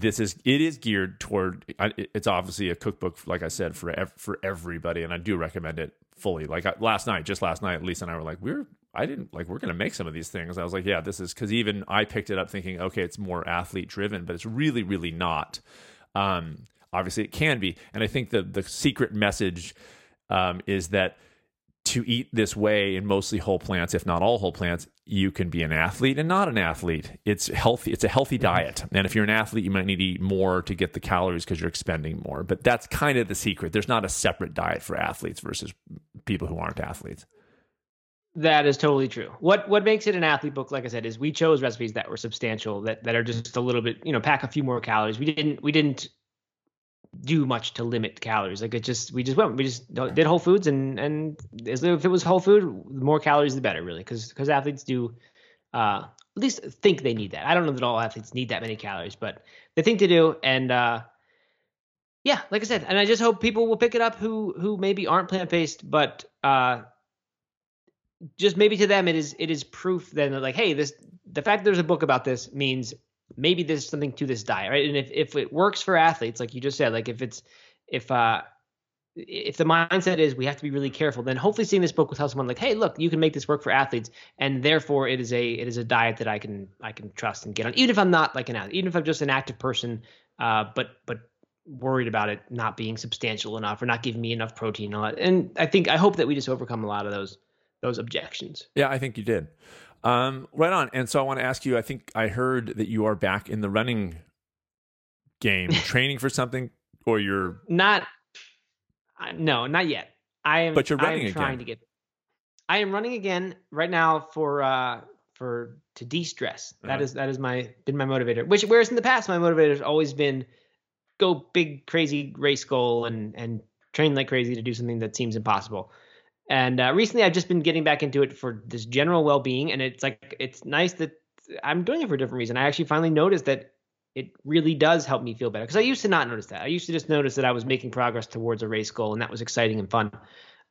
this is it is geared toward it's obviously a cookbook like I said for ev- for everybody and I do recommend it fully. Like I, last night, just last night, Lisa and I were like, we're I didn't like we're to make some of these things. I was like, yeah, this is because even I picked it up thinking, okay, it's more athlete driven, but it's really really not. Um, obviously, it can be, and I think the the secret message um, is that to eat this way in mostly whole plants, if not all whole plants, you can be an athlete and not an athlete. It's healthy. It's a healthy mm-hmm. diet. And if you're an athlete, you might need to eat more to get the calories because you're expending more. But that's kind of the secret. There's not a separate diet for athletes versus people who aren't athletes. That is totally true. What what makes it an athlete book, like I said, is we chose recipes that were substantial, that that are just a little bit, you know, pack a few more calories. We didn't we didn't do much to limit calories. Like it just we just went we just did whole foods and and as if it was whole food, the more calories the better, really, because because athletes do uh, at least think they need that. I don't know that all athletes need that many calories, but they think they do, and uh, yeah, like I said, and I just hope people will pick it up who who maybe aren't plant based, but uh, just maybe to them it is it is proof then that like hey this the fact there's a book about this means maybe there's something to this diet right? And if, if it works for athletes like you just said like if it's if uh if the mindset is we have to be really careful then hopefully seeing this book will tell someone like hey look you can make this work for athletes and therefore it is a it is a diet that i can i can trust and get on. Even if i'm not like an athlete even if i'm just an active person uh but but worried about it not being substantial enough or not giving me enough protein and all that. And i think i hope that we just overcome a lot of those those objections. Yeah, I think you did. Um, right on. And so I want to ask you I think I heard that you are back in the running game, training for something, or you're. Not, uh, no, not yet. I am. But you're running am trying to get. I am running again right now for uh for to de-stress. That is, that Uh-huh. is that is my been my motivator. Which whereas in the past my motivator has always been go big crazy race goal and and train like crazy to do something that seems impossible. And uh, recently I've just been getting back into it for this general well-being, and it's like it's nice that I'm doing it for a different reason. I actually finally noticed that it really does help me feel better because I used to not notice that. I used to just notice that I was making progress towards a race goal, and that was exciting and fun.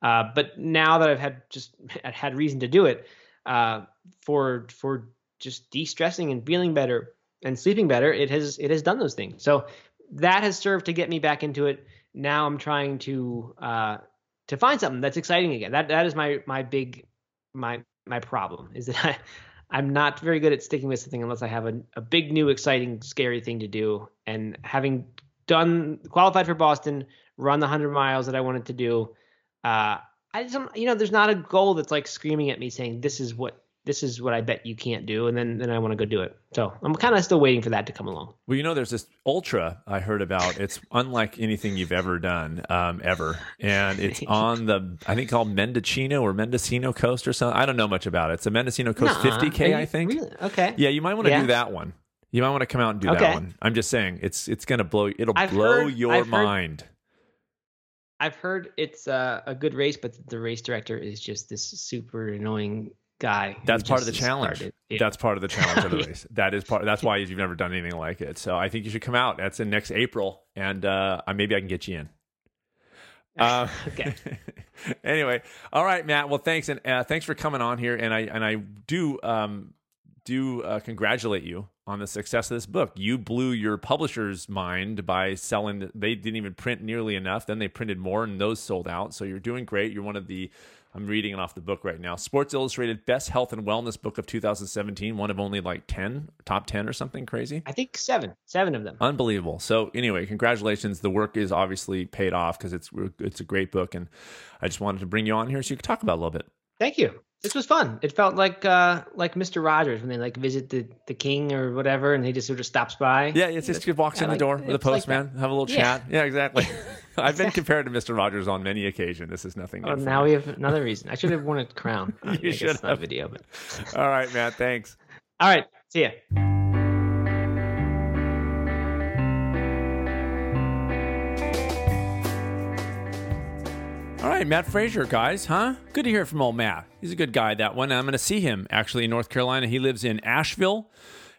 Uh, but now that I've had just had reason to do it uh, for for just de-stressing and feeling better and sleeping better, it has it has done those things. So that has served to get me back into it. Now I'm trying to uh, to find something that's exciting again. That that is my my big my my problem is that I I'm not very good at sticking with something unless I have a, a big new exciting scary thing to do. And having done qualified for Boston, run the hundred miles that I wanted to do, uh, I just you know there's not a goal that's like screaming at me saying this is what this is what I bet you can't do, and then then I want to go do it. So I'm kind of still waiting for that to come along. Well, you know, there's this ultra I heard about. It's unlike anything you've ever done, um, ever, and it's on the I think called Mendocino or Mendocino Coast or something. I don't know much about it. It's a Mendocino Coast Nuh-uh. 50k, Are I think. Really? Okay. Yeah, you might want to Yeah. do that one. You might want to come out and do Okay. that one. I'm just saying, it's it's gonna blow. It'll I've blow heard- your I've heard- mind. I've heard it's uh, a good race, but the race director is just this super annoying guy. That's part of the challenge. yeah. That's part of the challenge of the race. That is part. That's why you've never done anything like it. So I think you should come out. That's in next April, and uh, maybe I can get you in. Uh, Okay. anyway, all right, Matt. Well, thanks, and uh, thanks for coming on here. And I and I do um, do uh, congratulate you on the success of this book. You blew your publisher's mind by selling. They didn't even print nearly enough. Then they printed more, and those sold out. So you're doing great. You're one of the. I'm reading it off the book right now. Sports Illustrated Best Health and Wellness Book of 2017. One of only like 10, top 10 or something crazy. I think seven, seven of them. Unbelievable. So anyway, congratulations. The work is obviously paid off because it's it's a great book, and I just wanted to bring you on here so you could talk about it a little bit. Thank you. This was fun. It felt like uh like Mr. Rogers when they like visit the, the king or whatever and he just sort of stops by. Yeah, it's just he walks in like- the door with a it's like postman, have a little Yeah. chat. Yeah, exactly. I've been compared to Mr. Rogers on many occasions. This is nothing new. Oh, now me. we have another reason. I should have worn a crown. You guess should it's not have. video, but All right, Matt. Thanks. all right. See ya. All right, Matt Frazier, guys, huh? Good to hear from old Matt. He's a good guy, that one. I'm going to see him actually in North Carolina. He lives in Asheville,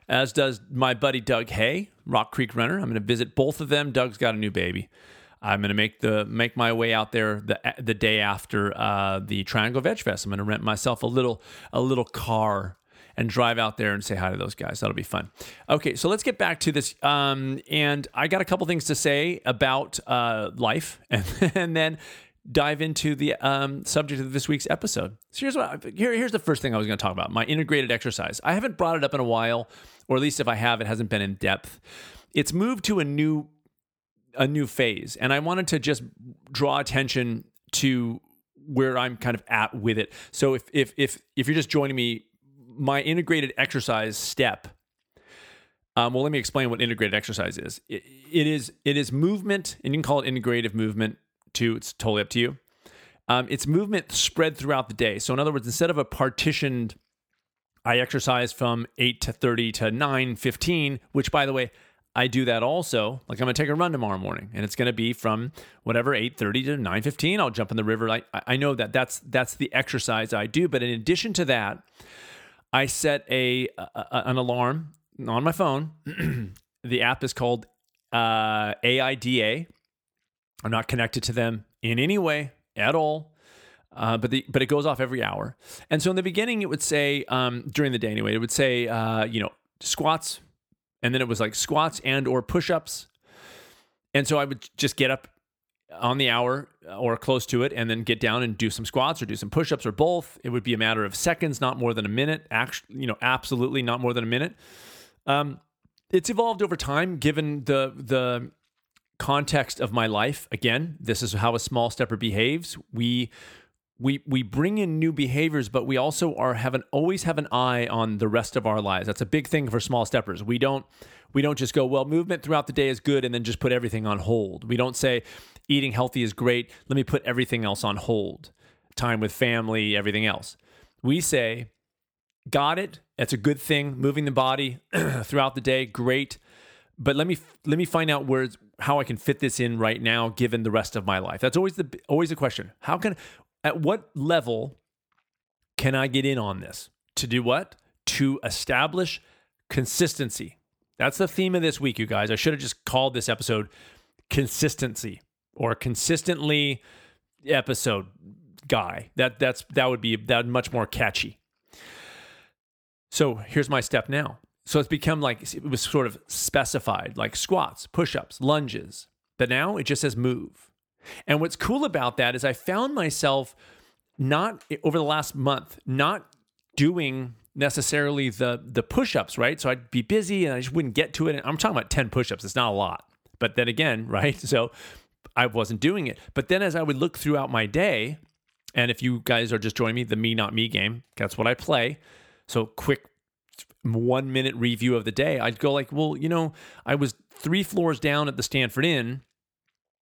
as does my buddy Doug Hay, Rock Creek Runner. I'm going to visit both of them. Doug's got a new baby. I'm going to make the make my way out there the the day after uh, the Triangle Veg Fest. I'm going to rent myself a little a little car and drive out there and say hi to those guys. That'll be fun. Okay, so let's get back to this. Um, and I got a couple things to say about uh, life, and, and then dive into the um, subject of this week's episode. So here's what here, here's the first thing I was going to talk about: my integrated exercise. I haven't brought it up in a while, or at least if I have, it hasn't been in depth. It's moved to a new a new phase, and I wanted to just draw attention to where I'm kind of at with it. So if if if if you're just joining me, my integrated exercise step. Um, well, let me explain what integrated exercise is. It, it is it is movement, and you can call it integrative movement It's totally up to you. Um, it's movement spread throughout the day. So in other words, instead of a partitioned, I exercise from eight to thirty to nine fifteen, which by the way, I do that also. Like I'm gonna take a run tomorrow morning, and it's gonna be from whatever eight thirty to nine fifteen. I'll jump in the river. I I know that that's that's the exercise I do. But in addition to that, I set a, a an alarm on my phone. the app is called uh, AIDA. I'm not connected to them in any way at all. Uh, but the but it goes off every hour, and so in the beginning it would say um, during the day anyway it would say uh, you know squats, and then it was like squats and or push-ups, and so I would just get up on the hour or close to it and then get down and do some squats or do some push-ups or both. It would be a matter of seconds not more than a minute. Actually you know absolutely not more than a minute. Um, it's evolved over time given the the context of my life again this is how a small stepper behaves. We we we bring in new behaviors but we also are have an always have an eye on the rest of our lives. That's a big thing for small steppers. We don't we don't just go well movement throughout the day is good and then just put everything on hold. We don't say eating healthy is great. Let me put everything else on hold. Time with family everything else. We say got it. That's a good thing. Moving the body throughout the day great. But let me let me find out where how I can fit this in right now given the rest of my life. That's always the always the question. How can at what level can I get in on this? To do what? To establish consistency. That's the theme of this week, you guys. I should have just called this episode consistency or consistently episode guy. That that's that would be that much more catchy. So here's my step now. So it's become like it was sort of specified, like squats, push-ups, lunges. But now it just says move. And what's cool about that is I found myself not over the last month not doing necessarily the the push-ups, right? So I'd be busy and I just wouldn't get to it. And I'm talking about 10 push-ups. It's not a lot. But then again, right? So I wasn't doing it. But then as I would look throughout my day, and if you guys are just joining me, the me not me game, that's what I play. So quick one minute review of the day, I'd go like, well, you know, I was three floors down at the Stanford Inn,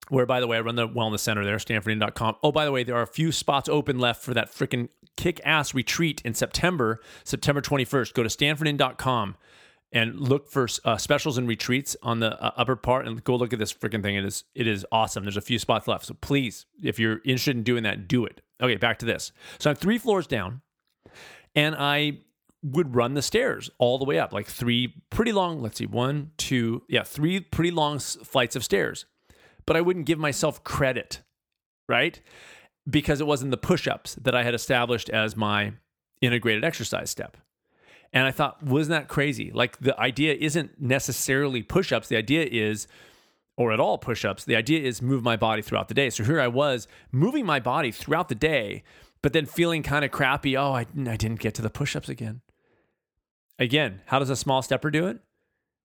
where by the way, I run the wellness center there, stanfordinn.com. Oh, by the way, there are a few spots open left for that freaking kick ass retreat in September, September 21st. Go to stanfordinn.com and look for uh, specials and retreats on the uh, upper part and go look at this freaking thing. It is it is awesome. There's a few spots left. So please, if you're interested in doing that, do it. Okay, back to this. So I'm three floors down and I would run the stairs all the way up, like three pretty long, let's see, one, two, yeah, three pretty long flights of stairs. But I wouldn't give myself credit, right? Because it wasn't the push ups that I had established as my integrated exercise step. And I thought, wasn't that crazy? Like the idea isn't necessarily push ups. The idea is, or at all push ups, the idea is move my body throughout the day. So here I was moving my body throughout the day, but then feeling kind of crappy. Oh, I, I didn't get to the push ups again. Again, how does a small stepper do it?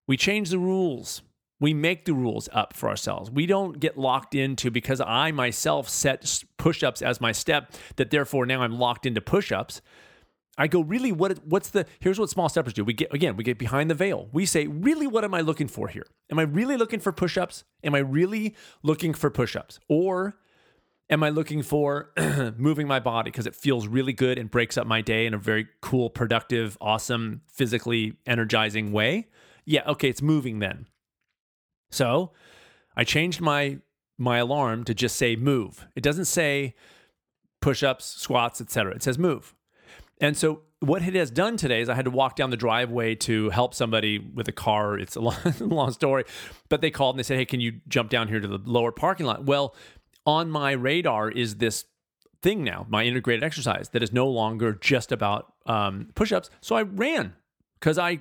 We change the rules. We make the rules up for ourselves. We don't get locked into because I myself set push ups as my step, that therefore now I'm locked into push ups. I go, really, what? What's the? Here's what small steppers do. We get again, we get behind the veil. We say, really, what am I looking for here? Am I really looking for push-ups? Am I really looking for push-ups, or am I looking for moving my body because it feels really good and breaks up my day in a very cool, productive, awesome, physically energizing way? Yeah, okay, it's moving then. So I changed my my alarm to just say move. It doesn't say push-ups, squats, etc. It says move. And so what it has done today is I had to walk down the driveway to help somebody with a car. It's a long, long story, but they called and they said, "Hey, can you jump down here to the lower parking lot?" Well, on my radar is this thing now, my integrated exercise that is no longer just about um, push-ups. So I ran because I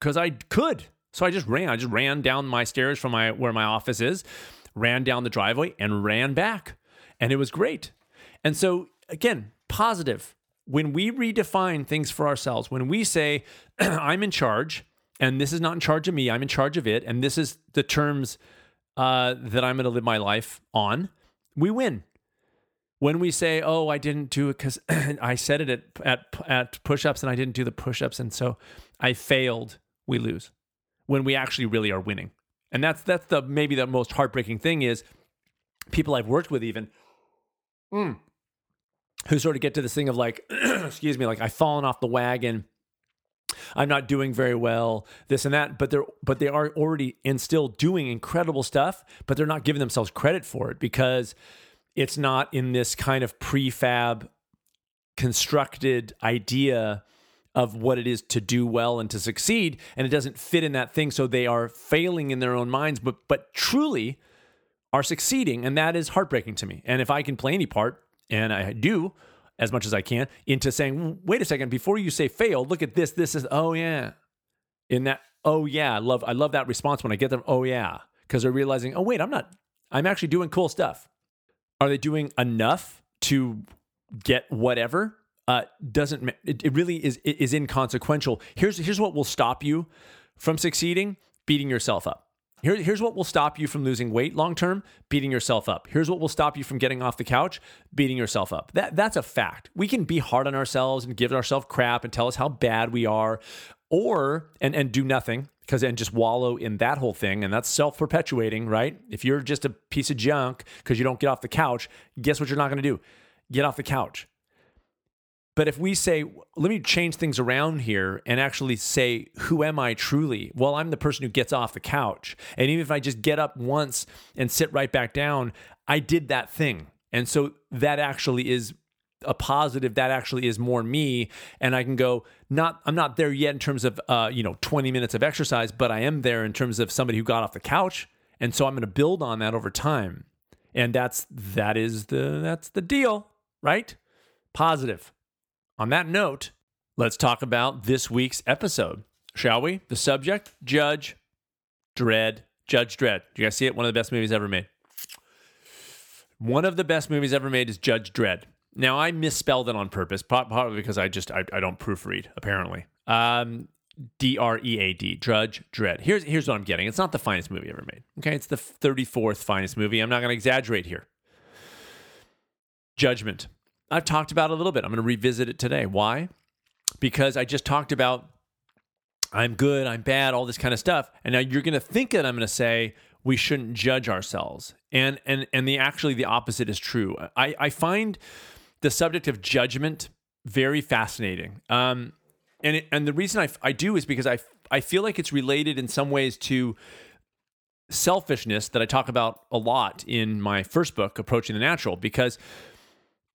because I could. So I just ran. I just ran down my stairs from my where my office is, ran down the driveway, and ran back, and it was great. And so again, positive when we redefine things for ourselves, when we say, I'm in charge, and this is not in charge of me, I'm in charge of it, and this is the terms uh, that I'm going to live my life on, we win. When we say, "Oh, I didn't do it because I said it at at at push-ups and I didn't do the push-ups and so I failed," we lose. When we actually really are winning, and that's that's the maybe the most heartbreaking thing is people I've worked with even. Mm, who sort of get to this thing of like, excuse me, like I've fallen off the wagon. I'm not doing very well, this and that, but they're but they are already and still doing incredible stuff, but they're not giving themselves credit for it because it's not in this kind of prefab constructed idea of what it is to do well and to succeed and it doesn't fit in that thing so they are failing in their own minds but but truly are succeeding and that is heartbreaking to me. And if i can play any part and I do as much as I can into saying, wait a second, before you say fail, look at this. This is oh yeah. In that, oh yeah, I love I love that response when I get them, oh yeah. Because they're realizing, oh wait, I'm not, I'm actually doing cool stuff. Are they doing enough to get whatever? Uh, doesn't it, it really is is inconsequential. Here's here's what will stop you from succeeding: beating yourself up. Here, here's what will stop you from losing weight long term beating yourself up. Here's what will stop you from getting off the couch beating yourself up. That, that's a fact. We can be hard on ourselves and give ourselves crap and tell us how bad we are, or and, and do nothing because and just wallow in that whole thing. And that's self perpetuating, right? If you're just a piece of junk because you don't get off the couch, guess what you're not going to do? Get off the couch. But if we say, let me change things around here and actually say, who am I truly? Well, I'm the person who gets off the couch. And even if I just get up once and sit right back down, I did that thing. And so that actually is a positive that actually is more me and i can go not i'm not there yet in terms of uh, you know 20 minutes of exercise but i am there in terms of somebody who got off the couch and so i'm going to build on that over time and that's that is the that's the deal right positive on that note, let's talk about this week's episode, shall we? The subject Judge Dredd. Judge Dredd. Do you guys see it? One of the best movies ever made. One of the best movies ever made is Judge Dredd. Now I misspelled it on purpose, probably because I just I, I don't proofread apparently. Um, D R E A D, Judge Dredd. Here's here's what I'm getting. It's not the finest movie ever made. Okay, it's the 34th finest movie. I'm not going to exaggerate here. Judgment. I've talked about it a little bit. I'm going to revisit it today. Why? Because I just talked about I'm good, I'm bad, all this kind of stuff. And now you're going to think that I'm going to say we shouldn't judge ourselves. And and and the actually the opposite is true. I I find the subject of judgment very fascinating. Um and it, and the reason I I do is because I I feel like it's related in some ways to selfishness that I talk about a lot in my first book approaching the natural because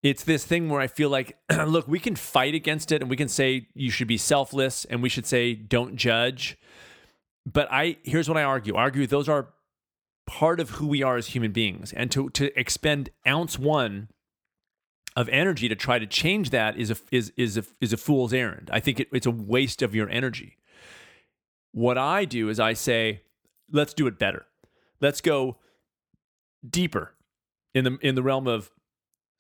it's this thing where I feel like, look, we can fight against it and we can say you should be selfless and we should say don't judge. But I here's what I argue. I argue those are part of who we are as human beings. And to to expend ounce one of energy to try to change that is a is is a is a fool's errand. I think it, it's a waste of your energy. What I do is I say, let's do it better. Let's go deeper in the in the realm of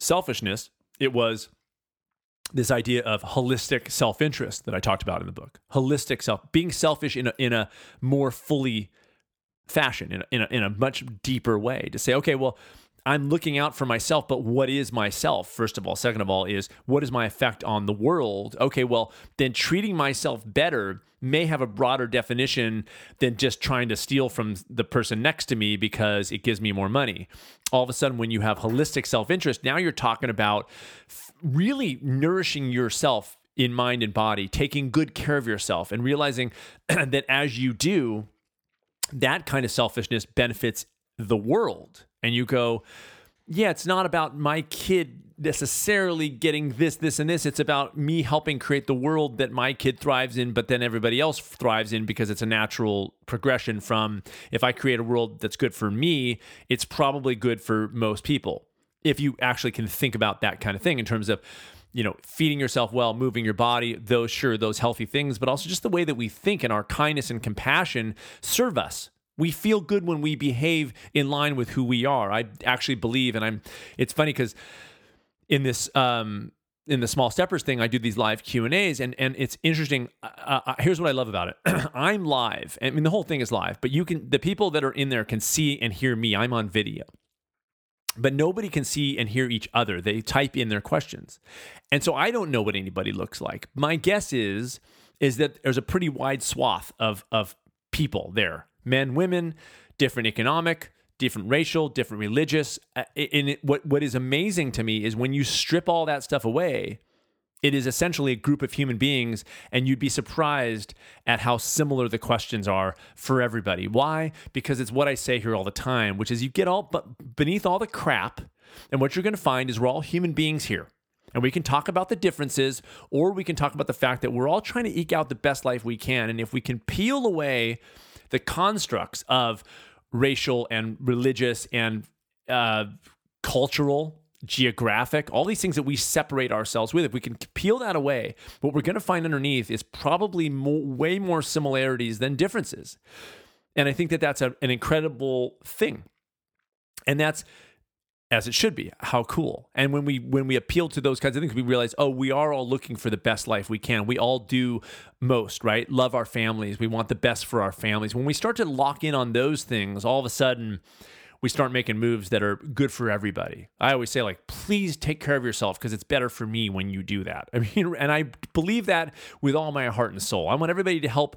selfishness. It was this idea of holistic self-interest that I talked about in the book. Holistic self, being selfish in a in a more fully fashion, in a, in a, in a much deeper way. To say, okay, well, I'm looking out for myself, but what is myself? First of all, second of all, is what is my effect on the world? Okay, well, then treating myself better may have a broader definition than just trying to steal from the person next to me because it gives me more money. All of a sudden, when you have holistic self interest, now you're talking about really nourishing yourself in mind and body, taking good care of yourself, and realizing that as you do, that kind of selfishness benefits the world and you go, yeah, it's not about my kid necessarily getting this, this, and this. It's about me helping create the world that my kid thrives in, but then everybody else thrives in because it's a natural progression from if I create a world that's good for me, it's probably good for most people. If you actually can think about that kind of thing in terms of, you know, feeding yourself well, moving your body, those sure, those healthy things, but also just the way that we think and our kindness and compassion serve us we feel good when we behave in line with who we are. I actually believe, and I'm. It's funny because in this um, in the small steppers thing, I do these live Q and A's, and and it's interesting. Uh, uh, here's what I love about it: I'm live. I mean, the whole thing is live, but you can the people that are in there can see and hear me. I'm on video. But nobody can see and hear each other. They type in their questions. And so I don't know what anybody looks like. My guess is is that there's a pretty wide swath of of people there men, women, different economic, different racial, different religious. Uh, and what what is amazing to me is when you strip all that stuff away, it is essentially a group of human beings, and you'd be surprised at how similar the questions are for everybody. Why? Because it's what I say here all the time, which is you get all but beneath all the crap, and what you're going to find is we're all human beings here. And we can talk about the differences, or we can talk about the fact that we're all trying to eke out the best life we can. And if we can peel away the constructs of racial and religious and uh, cultural geographic, all these things that we separate ourselves with, if we can peel that away, what we're going to find underneath is probably way more similarities than differences. And I think that that's a, an incredible thing. And that's as it should be. How cool. And when we when we appeal to those kinds of things, we realize, oh, we are all looking for the best life we can. We all do most, right? Love our families. We want the best for our families. When we start to lock in on those things, all of a sudden we start making moves that are good for everybody. I always say like, please take care of yourself because it's better for me when you do that. I mean, and I believe that with all my heart and soul. I want everybody to help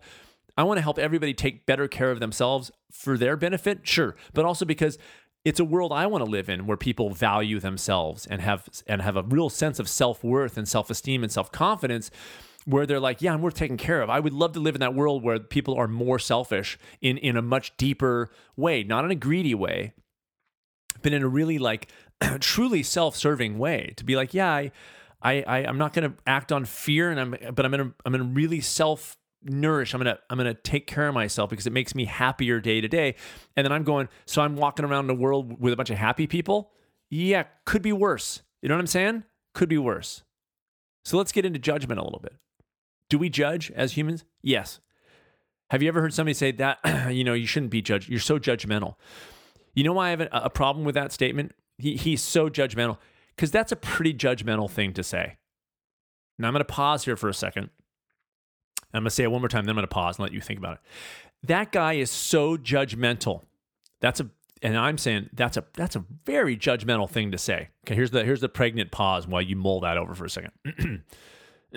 I want to help everybody take better care of themselves for their benefit, sure, but also because it's a world I want to live in where people value themselves and have and have a real sense of self-worth and self-esteem and self-confidence where they're like, yeah, I'm worth taking care of. I would love to live in that world where people are more selfish in in a much deeper way, not in a greedy way, but in a really like truly self-serving way. To be like, yeah, I I, I am not going to act on fear, and I'm but I'm gonna I'm gonna really self nourish i'm gonna i'm gonna take care of myself because it makes me happier day to day. And then i'm going so i'm walking around the world with a bunch of happy people? Yeah could be worse. You know what i'm saying? Could be worse. So let's get into judgment a little bit. Do we judge as humans? Yes. Have you ever heard somebody say that you know you shouldn't be judged you're so judgmental? You know why i have a, a problem with that statement? He, he's so judgmental because that's a pretty judgmental thing to say. Now i'm going to pause here for a second I'm going to say it one more time, then I'm going to pause and let you think about it. That guy is so judgmental. That's a and I'm saying that's a that's a very judgmental thing to say. Okay, here's the here's the pregnant pause while you mull that over for a second.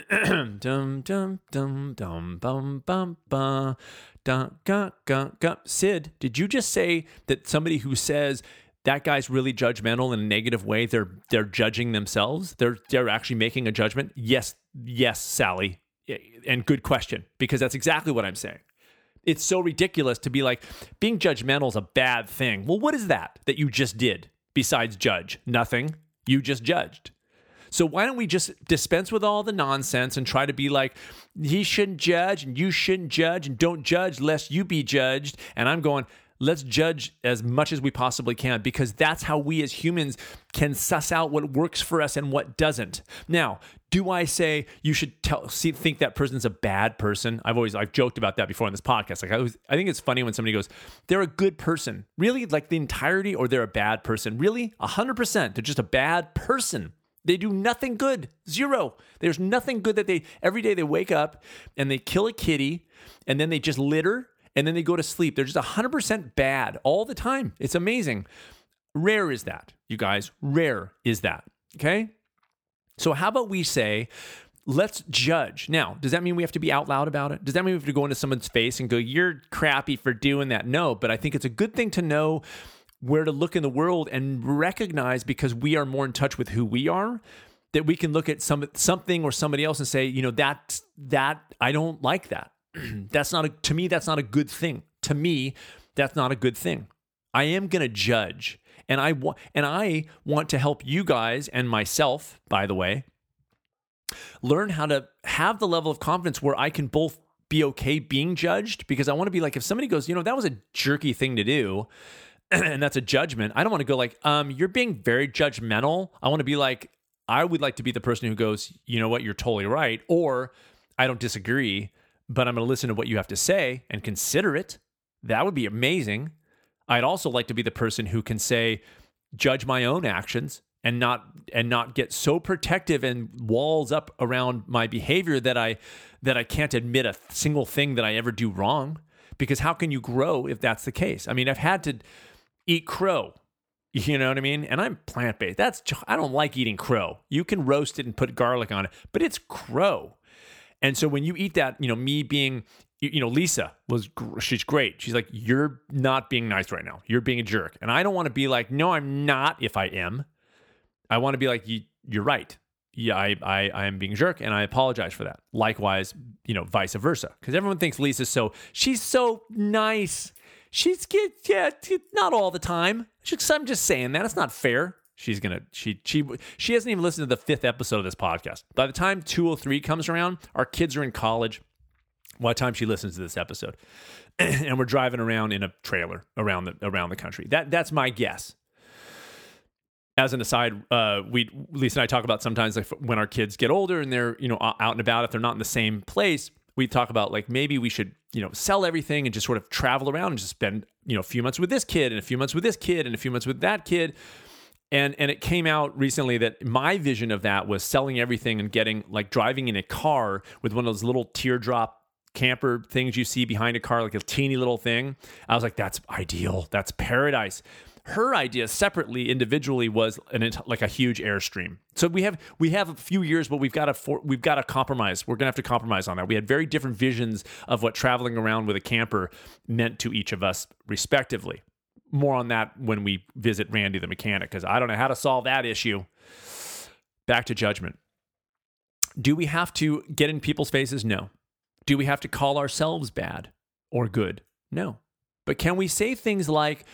dum dum dum dum bum bum bum dum ga ga ga. Sid, did you just say that somebody who says that guy's really judgmental in a negative way, they're they're judging themselves? They're they're actually making a judgment? Yes, yes, Sally Eh, and good question because that's exactly what I'm saying. It's so ridiculous to be like being judgmental is a bad thing. Well, what is that that you just did besides judge? Nothing. You just judged. So why don't we just dispense with all the nonsense and try to be like, he shouldn't judge and you shouldn't judge and don't judge lest you be judged. And I'm going, Let's judge as much as we possibly can because that's how we as humans can suss out what works for us and what doesn't. Now, do I say you should tell see, think that person's a bad person? I've always I've joked about that before on this podcast. Like I was, I think it's funny when somebody goes, "They're a good person." Really, like the entirety, or they're a bad person? Really, hundred percent. They're just a bad person. They do nothing good. Zero. There's nothing good that they every day they wake up and they kill a kitty and then they just litter and then they go to sleep. They're just 100% bad all the time. It's amazing. Rare is that, you guys. Rare is that. Okay? So how about we say let's judge. Now, does that mean we have to be out loud about it? Does that mean we have to go into someone's face and go, "You're crappy for doing that"? No, but I think it's a good thing to know where to look in the world and recognize because we are more in touch with who we are that we can look at some something or somebody else and say, you know, that that I don't like that. that's not a to me that's not a good thing. To me, that's not a good thing. I am going to judge and I want and I want to help you guys and myself, by the way, learn how to have the level of confidence where I can both be okay being judged because I want to be like if somebody goes, you know, that was a jerky thing to do, and that's a judgment. I don't want to go like, um, you're being very judgmental. I want to be like, I would like to be the person who goes, you know what, you're totally right, or I don't disagree, but I'm going to listen to what you have to say and consider it. That would be amazing. I'd also like to be the person who can say, judge my own actions and not and not get so protective and walls up around my behavior that I that I can't admit a single thing that I ever do wrong. Because how can you grow if that's the case? I mean, I've had to eat crow. You know what I mean? And I'm plant based. That's I don't like eating crow. You can roast it and put garlic on it, but it's crow. And so when you eat that, you know, me being, you know, Lisa was she's great. She's like, you're not being nice right now. You're being a jerk, and I don't want to be like, no, I'm not. If I am, I want to be like, you, you're right. Yeah, I, I, I am being a jerk, and I apologize for that. Likewise, you know, vice versa, because everyone thinks Lisa's so she's so nice She's yeah, not all the time. I'm just saying that it's not fair. She's gonna she she she hasn't even listened to the fifth episode of this podcast. By the time 203 comes around, our kids are in college. The time she listens to this episode, and we're driving around in a trailer around the around the country. That that's my guess. As an aside, uh, we Lisa and I talk about sometimes like when our kids get older and they're you know out and about if they're not in the same place we talk about like maybe we should you know sell everything and just sort of travel around and just spend you know a few months with this kid and a few months with this kid and a few months with that kid and and it came out recently that my vision of that was selling everything and getting like driving in a car with one of those little teardrop camper things you see behind a car like a teeny little thing. I was like that's ideal. That's paradise. Her idea separately individually was an like a huge airstream. So we have we have a few years but we've got to for, we've got to compromise. We're to have to compromise on that. We had very different visions of what traveling around with a camper meant to each of us respectively. More on that when we visit randy the mechanic because i don't know how to solve that issue. Back to judgment. Do we have to get in people's faces? No do we have to call ourselves bad or good no but can we say things like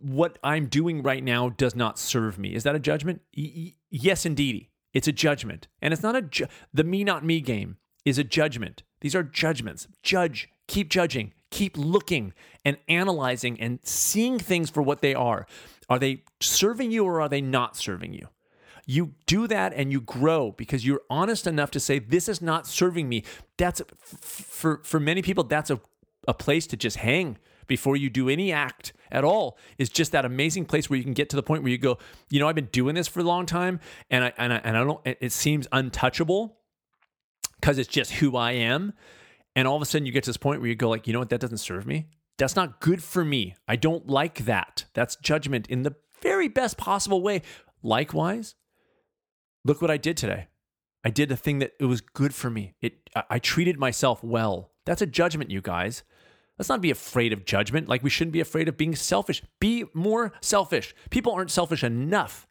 what I'm doing right now does not serve me. Is that a judgment? Y- yes, indeed. It's a judgment. And it's not a ju- the me not me game is a judgment. These are judgments. Judge, keep judging, keep looking and analyzing and seeing things for what they are. Are they serving you or are they not serving you? You do that and you grow because you're honest enough to say this is not serving me. That's for for many people that's a a place to just hang before you do any act at all is just that amazing place where you can get to the point where you go, you know, I've been doing this for a long time and I and I, and I don't it seems untouchable because it's just who I am. And all of a sudden you get to this point where you go like, you know what, that doesn't serve me. That's not good for me. I don't like that. That's judgment in the very best possible way. Likewise, look what I did today. I did a thing that it was good for me. It I treated myself well. That's a judgment, you guys. Let's not be afraid of judgment like we shouldn't be afraid of being selfish. Be more selfish. People aren't selfish enough.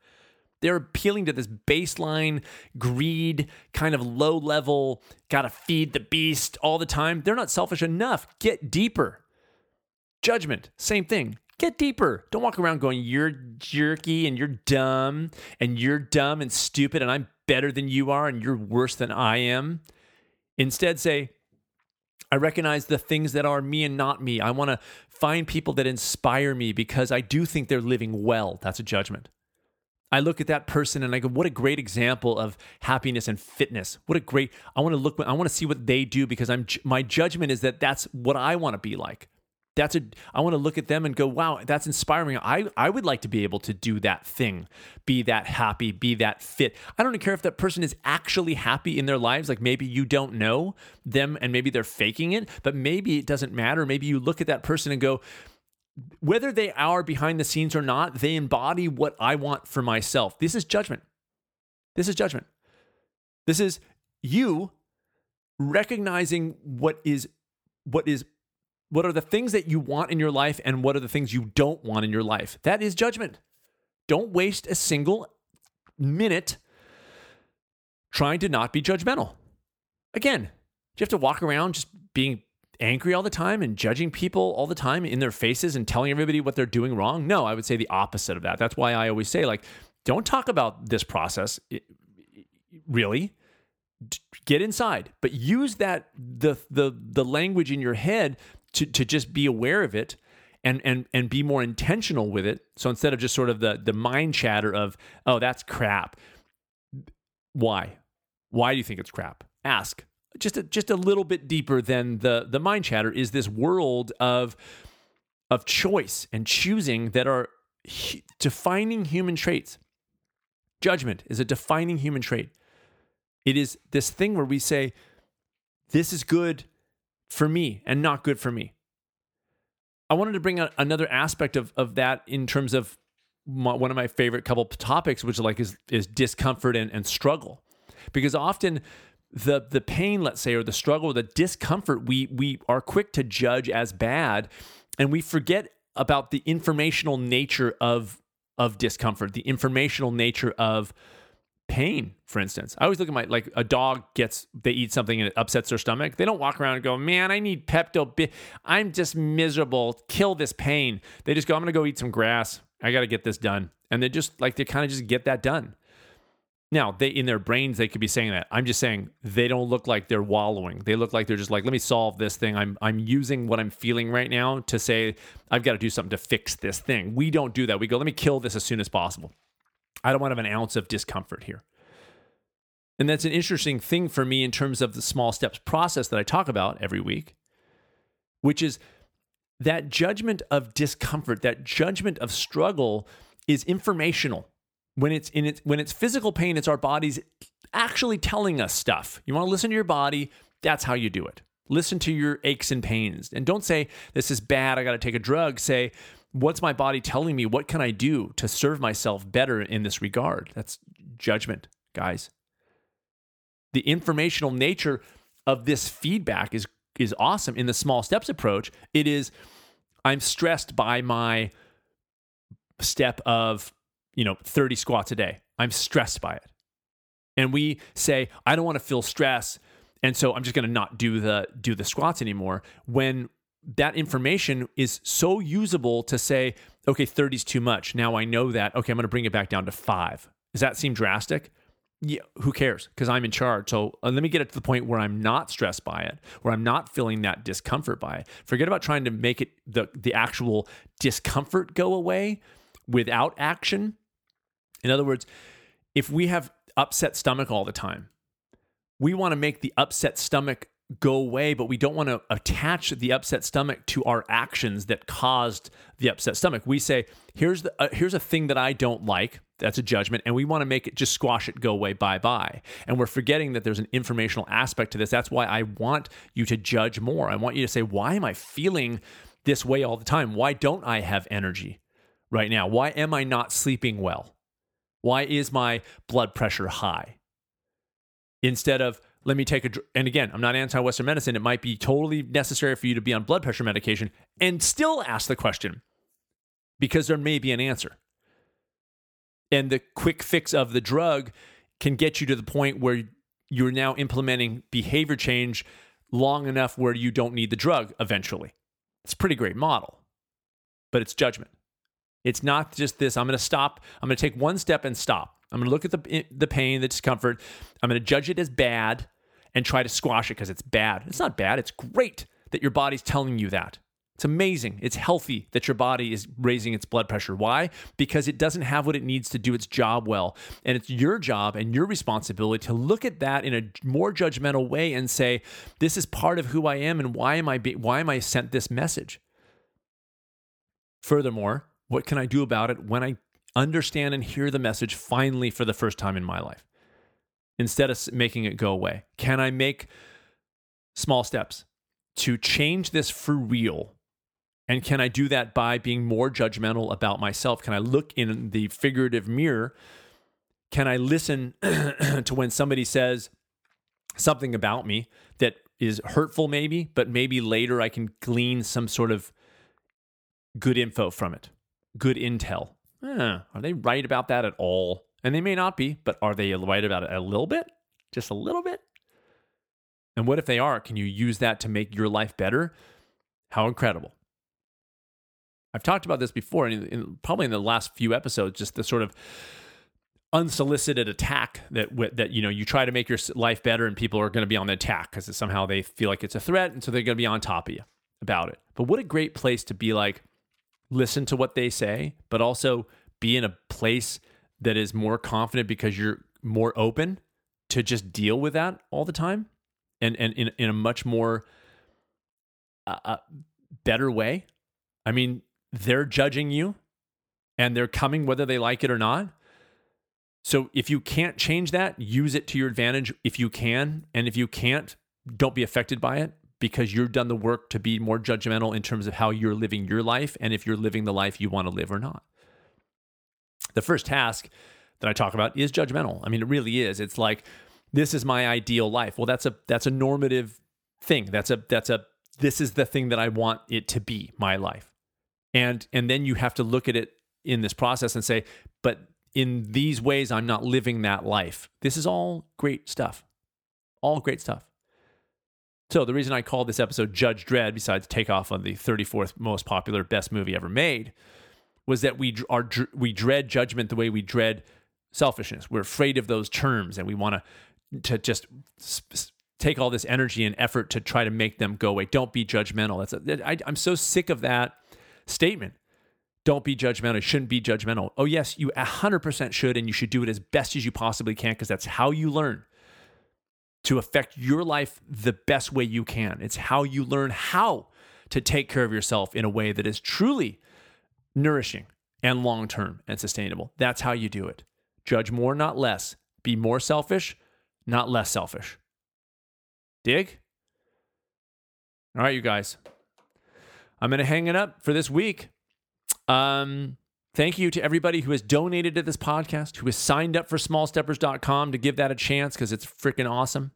They're appealing to this baseline greed, kind of low level, gotta feed the beast all the time. They're not selfish enough. Get deeper. Judgment, same thing. Get deeper. Don't walk around going, you're jerky and you're dumb and you're dumb and stupid and I'm better than you are and you're worse than I am. Instead, say, I recognize the things that are me and not me. I want to find people that inspire me because I do think they're living well. That's a judgment. I look at that person and I go, what a great example of happiness and fitness. What a great, I want to look, I want to see what they do because I'm, my judgment is that that's what I want to be like. That's a, I want to look at them and go, wow, that's inspiring. I, I would like to be able to do that thing, be that happy, be that fit. I don't care if that person is actually happy in their lives. Like maybe you don't know them and maybe they're faking it, but maybe it doesn't matter. Maybe you look at that person and go, whether they are behind the scenes or not, they embody what I want for myself. This is judgment. This is judgment. This is you recognizing what is what is what are the things that you want in your life and what are the things you don't want in your life. That is judgment. Don't waste a single minute trying to not be judgmental. Again, do you have to walk around just being angry all the time and judging people all the time in their faces and telling everybody what they're doing wrong? No, I would say the opposite of that. That's why I always say, like, don't talk about this process. Really, get inside, but use that the the the language in your head to to just be aware of it and and and be more intentional with it. So instead of just sort of the the mind chatter of, oh, that's crap. Why? Why do you think it's crap? Ask just a, just a little bit deeper than the the mind chatter is this world of of choice and choosing that are defining human traits. Judgment is a defining human trait. It is this thing where we say, this is good for me and not good for me. I wanted to bring out another aspect of, of that in terms of my, one of my favorite couple topics, which like is, is discomfort and, and struggle. Because often the the pain, let's say, or the struggle, or the discomfort, we we are quick to judge as bad, and we forget about the informational nature of of discomfort, the informational nature of pain, for instance. I always look at my like a dog gets they eat something and it upsets their stomach. They don't walk around and go, "Man, I need Pepto. I'm just miserable. Kill this pain." They just go, "I'm going to go eat some grass. I got to get this done." And they just like they kind of just get that done. Now, they in their brains they could be saying that. I'm just saying they don't look like they're wallowing. They look like they're just like, let me solve this thing. I'm I'm using what I'm feeling right now to say I've got to do something to fix this thing. We don't do that. We go, let me kill this as soon as possible. I don't want to have an ounce of discomfort here. And that's an interesting thing for me in terms of the small steps process that I talk about every week, which is that judgment of discomfort, that judgment of struggle is informational when it's in its when it's physical pain, it's our bodies actually telling us stuff. You want to listen to your body, that's how you do it. Listen to your aches and pains. And don't say, this is bad, I got to take a drug. Say, what's my body telling me? What can I do to serve myself better in this regard? That's judgment, guys. The informational nature of this feedback is is awesome in the small steps approach. It is I'm stressed by my step of you know, 30 squats a day. I'm stressed by it. And we say, I don't want to feel stress. And so I'm just going to not do the do the squats anymore when that information is so usable to say, okay, 30 is too much. Now I know that. Okay, I'm going to bring it back down to 5. Does that seem drastic? Yeah, who cares? Because I'm in charge. So uh, let me get it to the point where I'm not stressed by it, where I'm not feeling that discomfort by it. Forget about trying to make it the the actual discomfort go away without action in other words, if we have upset stomach all the time, we want to make the upset stomach go away, but we don't want to attach the upset stomach to our actions that caused the upset stomach. We say, here's the uh, here's a thing that I don't like. That's a judgment, and we want to make it just squash it, go away, bye bye. And we're forgetting that there's an informational aspect to this. That's why I want you to judge more. I want you to say, why am I feeling this way all the time? Why don't I have energy right now? Why am I not sleeping well? Why is my blood pressure high? Instead of, let me take a, and again, I'm not anti Western medicine. It might be totally necessary for you to be on blood pressure medication and still ask the question because there may be an answer. And the quick fix of the drug can get you to the point where you're now implementing behavior change long enough where you don't need the drug eventually. It's a pretty great model, but it's judgment. It's not just this. I'm going to stop. I'm going to take one step and stop. I'm going to look at the the pain, the discomfort. I'm going to judge it as bad, and try to squash it because it's bad. It's not bad. It's great that your body's telling you that. It's amazing. It's healthy that your body is raising its blood pressure. Why? Because it doesn't have what it needs to do its job well. And it's your job and your responsibility to look at that in a more judgmental way and say, this is part of who I am and why am I be- why am I sent this message? Furthermore, what can I do about it when I understand and hear the message finally for the first time in my life? Instead of making it go away, can I make small steps to change this for real and can I do that by being more judgmental about myself? Can I look in the figurative mirror? Can I listen to when somebody says something about me that is hurtful, maybe, but maybe later I can glean some sort of good info from it, good intel? Eh, are they right about that at all? And they may not be, but are they right about it a little bit? Just a little bit? And what if they are? Can you use that to make your life better? How incredible. I've talked about this before, and in, probably in the last few episodes, just the sort of unsolicited attack that that you know you try to make your life better, and people are going to be on the attack because somehow they feel like it's a threat, and so they're going to be on top of you about it. But what a great place to be like, listen to what they say, but also be in a place that is more confident because you're more open to just deal with that all the time, and and in in a much more uh, uh better way. I mean, they're judging you and they're coming whether they like it or not. So if you can't change that, use it to your advantage if you can. And if you can't, don't be affected by it because you've done the work to be more judgmental in terms of how you're living your life and if you're living the life you want to live or not. The first task that I talk about is judgmental. I mean, it really is. It's like this is my ideal life. Well, that's a that's a normative thing. That's a that's a this is the thing that I want it to be, my life and and then you have to look at it in this process and say but in these ways i'm not living that life this is all great stuff all great stuff so the reason i called this episode judge dredd besides take off on the 34th most popular best movie ever made was that we are we dread judgment the way we dread selfishness we're afraid of those terms and we want to to just take all this energy and effort to try to make them go away don't be judgmental that's a, I, i'm so sick of that statement. Don't be judgmental. Shouldn't be judgmental. Oh, yes, you 100% should, and you should do it as best as you possibly can because that's how you learn to affect your life the best way you can. It's how you learn how to take care of yourself in a way that is truly nourishing and long term and sustainable. That's how you do it. Judge more, not less. Be more selfish, not less selfish. Dig? All right, you guys. I'm going to hang it up for this week. Um, thank you to everybody who has donated to this podcast, who has signed up for smallsteppers.com to give that a chance because it's freaking awesome,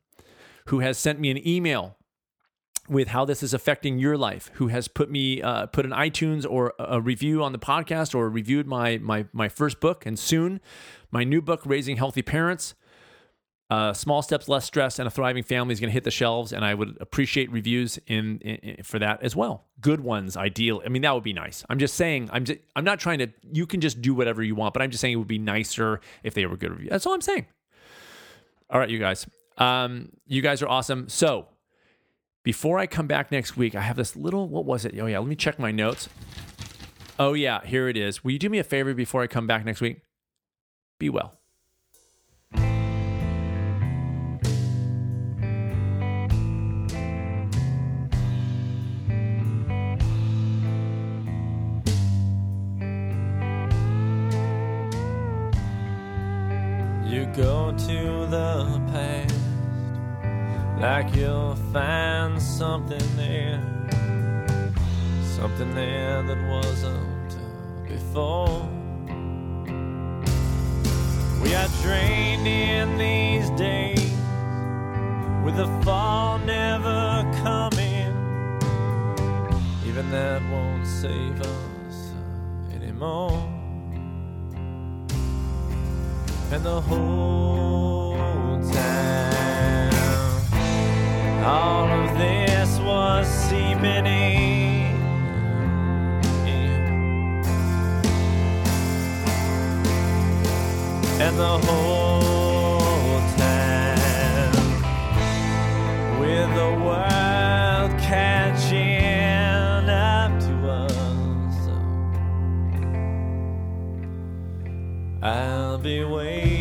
who has sent me an email with how this is affecting your life, who has put me uh, put an iTunes or a review on the podcast or reviewed my my my first book and soon my new book Raising Healthy Parents uh, small steps, less stress, and a thriving family is going to hit the shelves, and I would appreciate reviews in, in, in, for that as well. Good ones, ideal. I mean, that would be nice. I'm just saying. I'm just. I'm not trying to. You can just do whatever you want, but I'm just saying it would be nicer if they were good reviews. That's all I'm saying. All right, you guys. Um, you guys are awesome. So before I come back next week, I have this little. What was it? Oh yeah, let me check my notes. Oh yeah, here it is. Will you do me a favor before I come back next week? Be well. Go to the past. Like you'll find something there, something there that wasn't uh, before. We are trained in these days. With the fall never coming, even that won't save us uh, anymore and the whole time. All of this was seeping. And the whole time be waiting.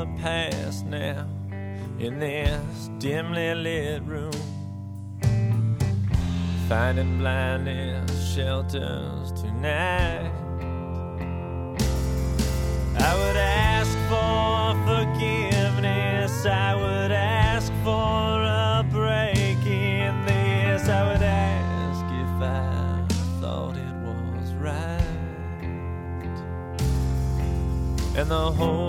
The past now in this dimly lit room, finding blindness shelters tonight. I would ask for forgiveness. I would ask for a break in this. I would ask if I thought it was right. And the whole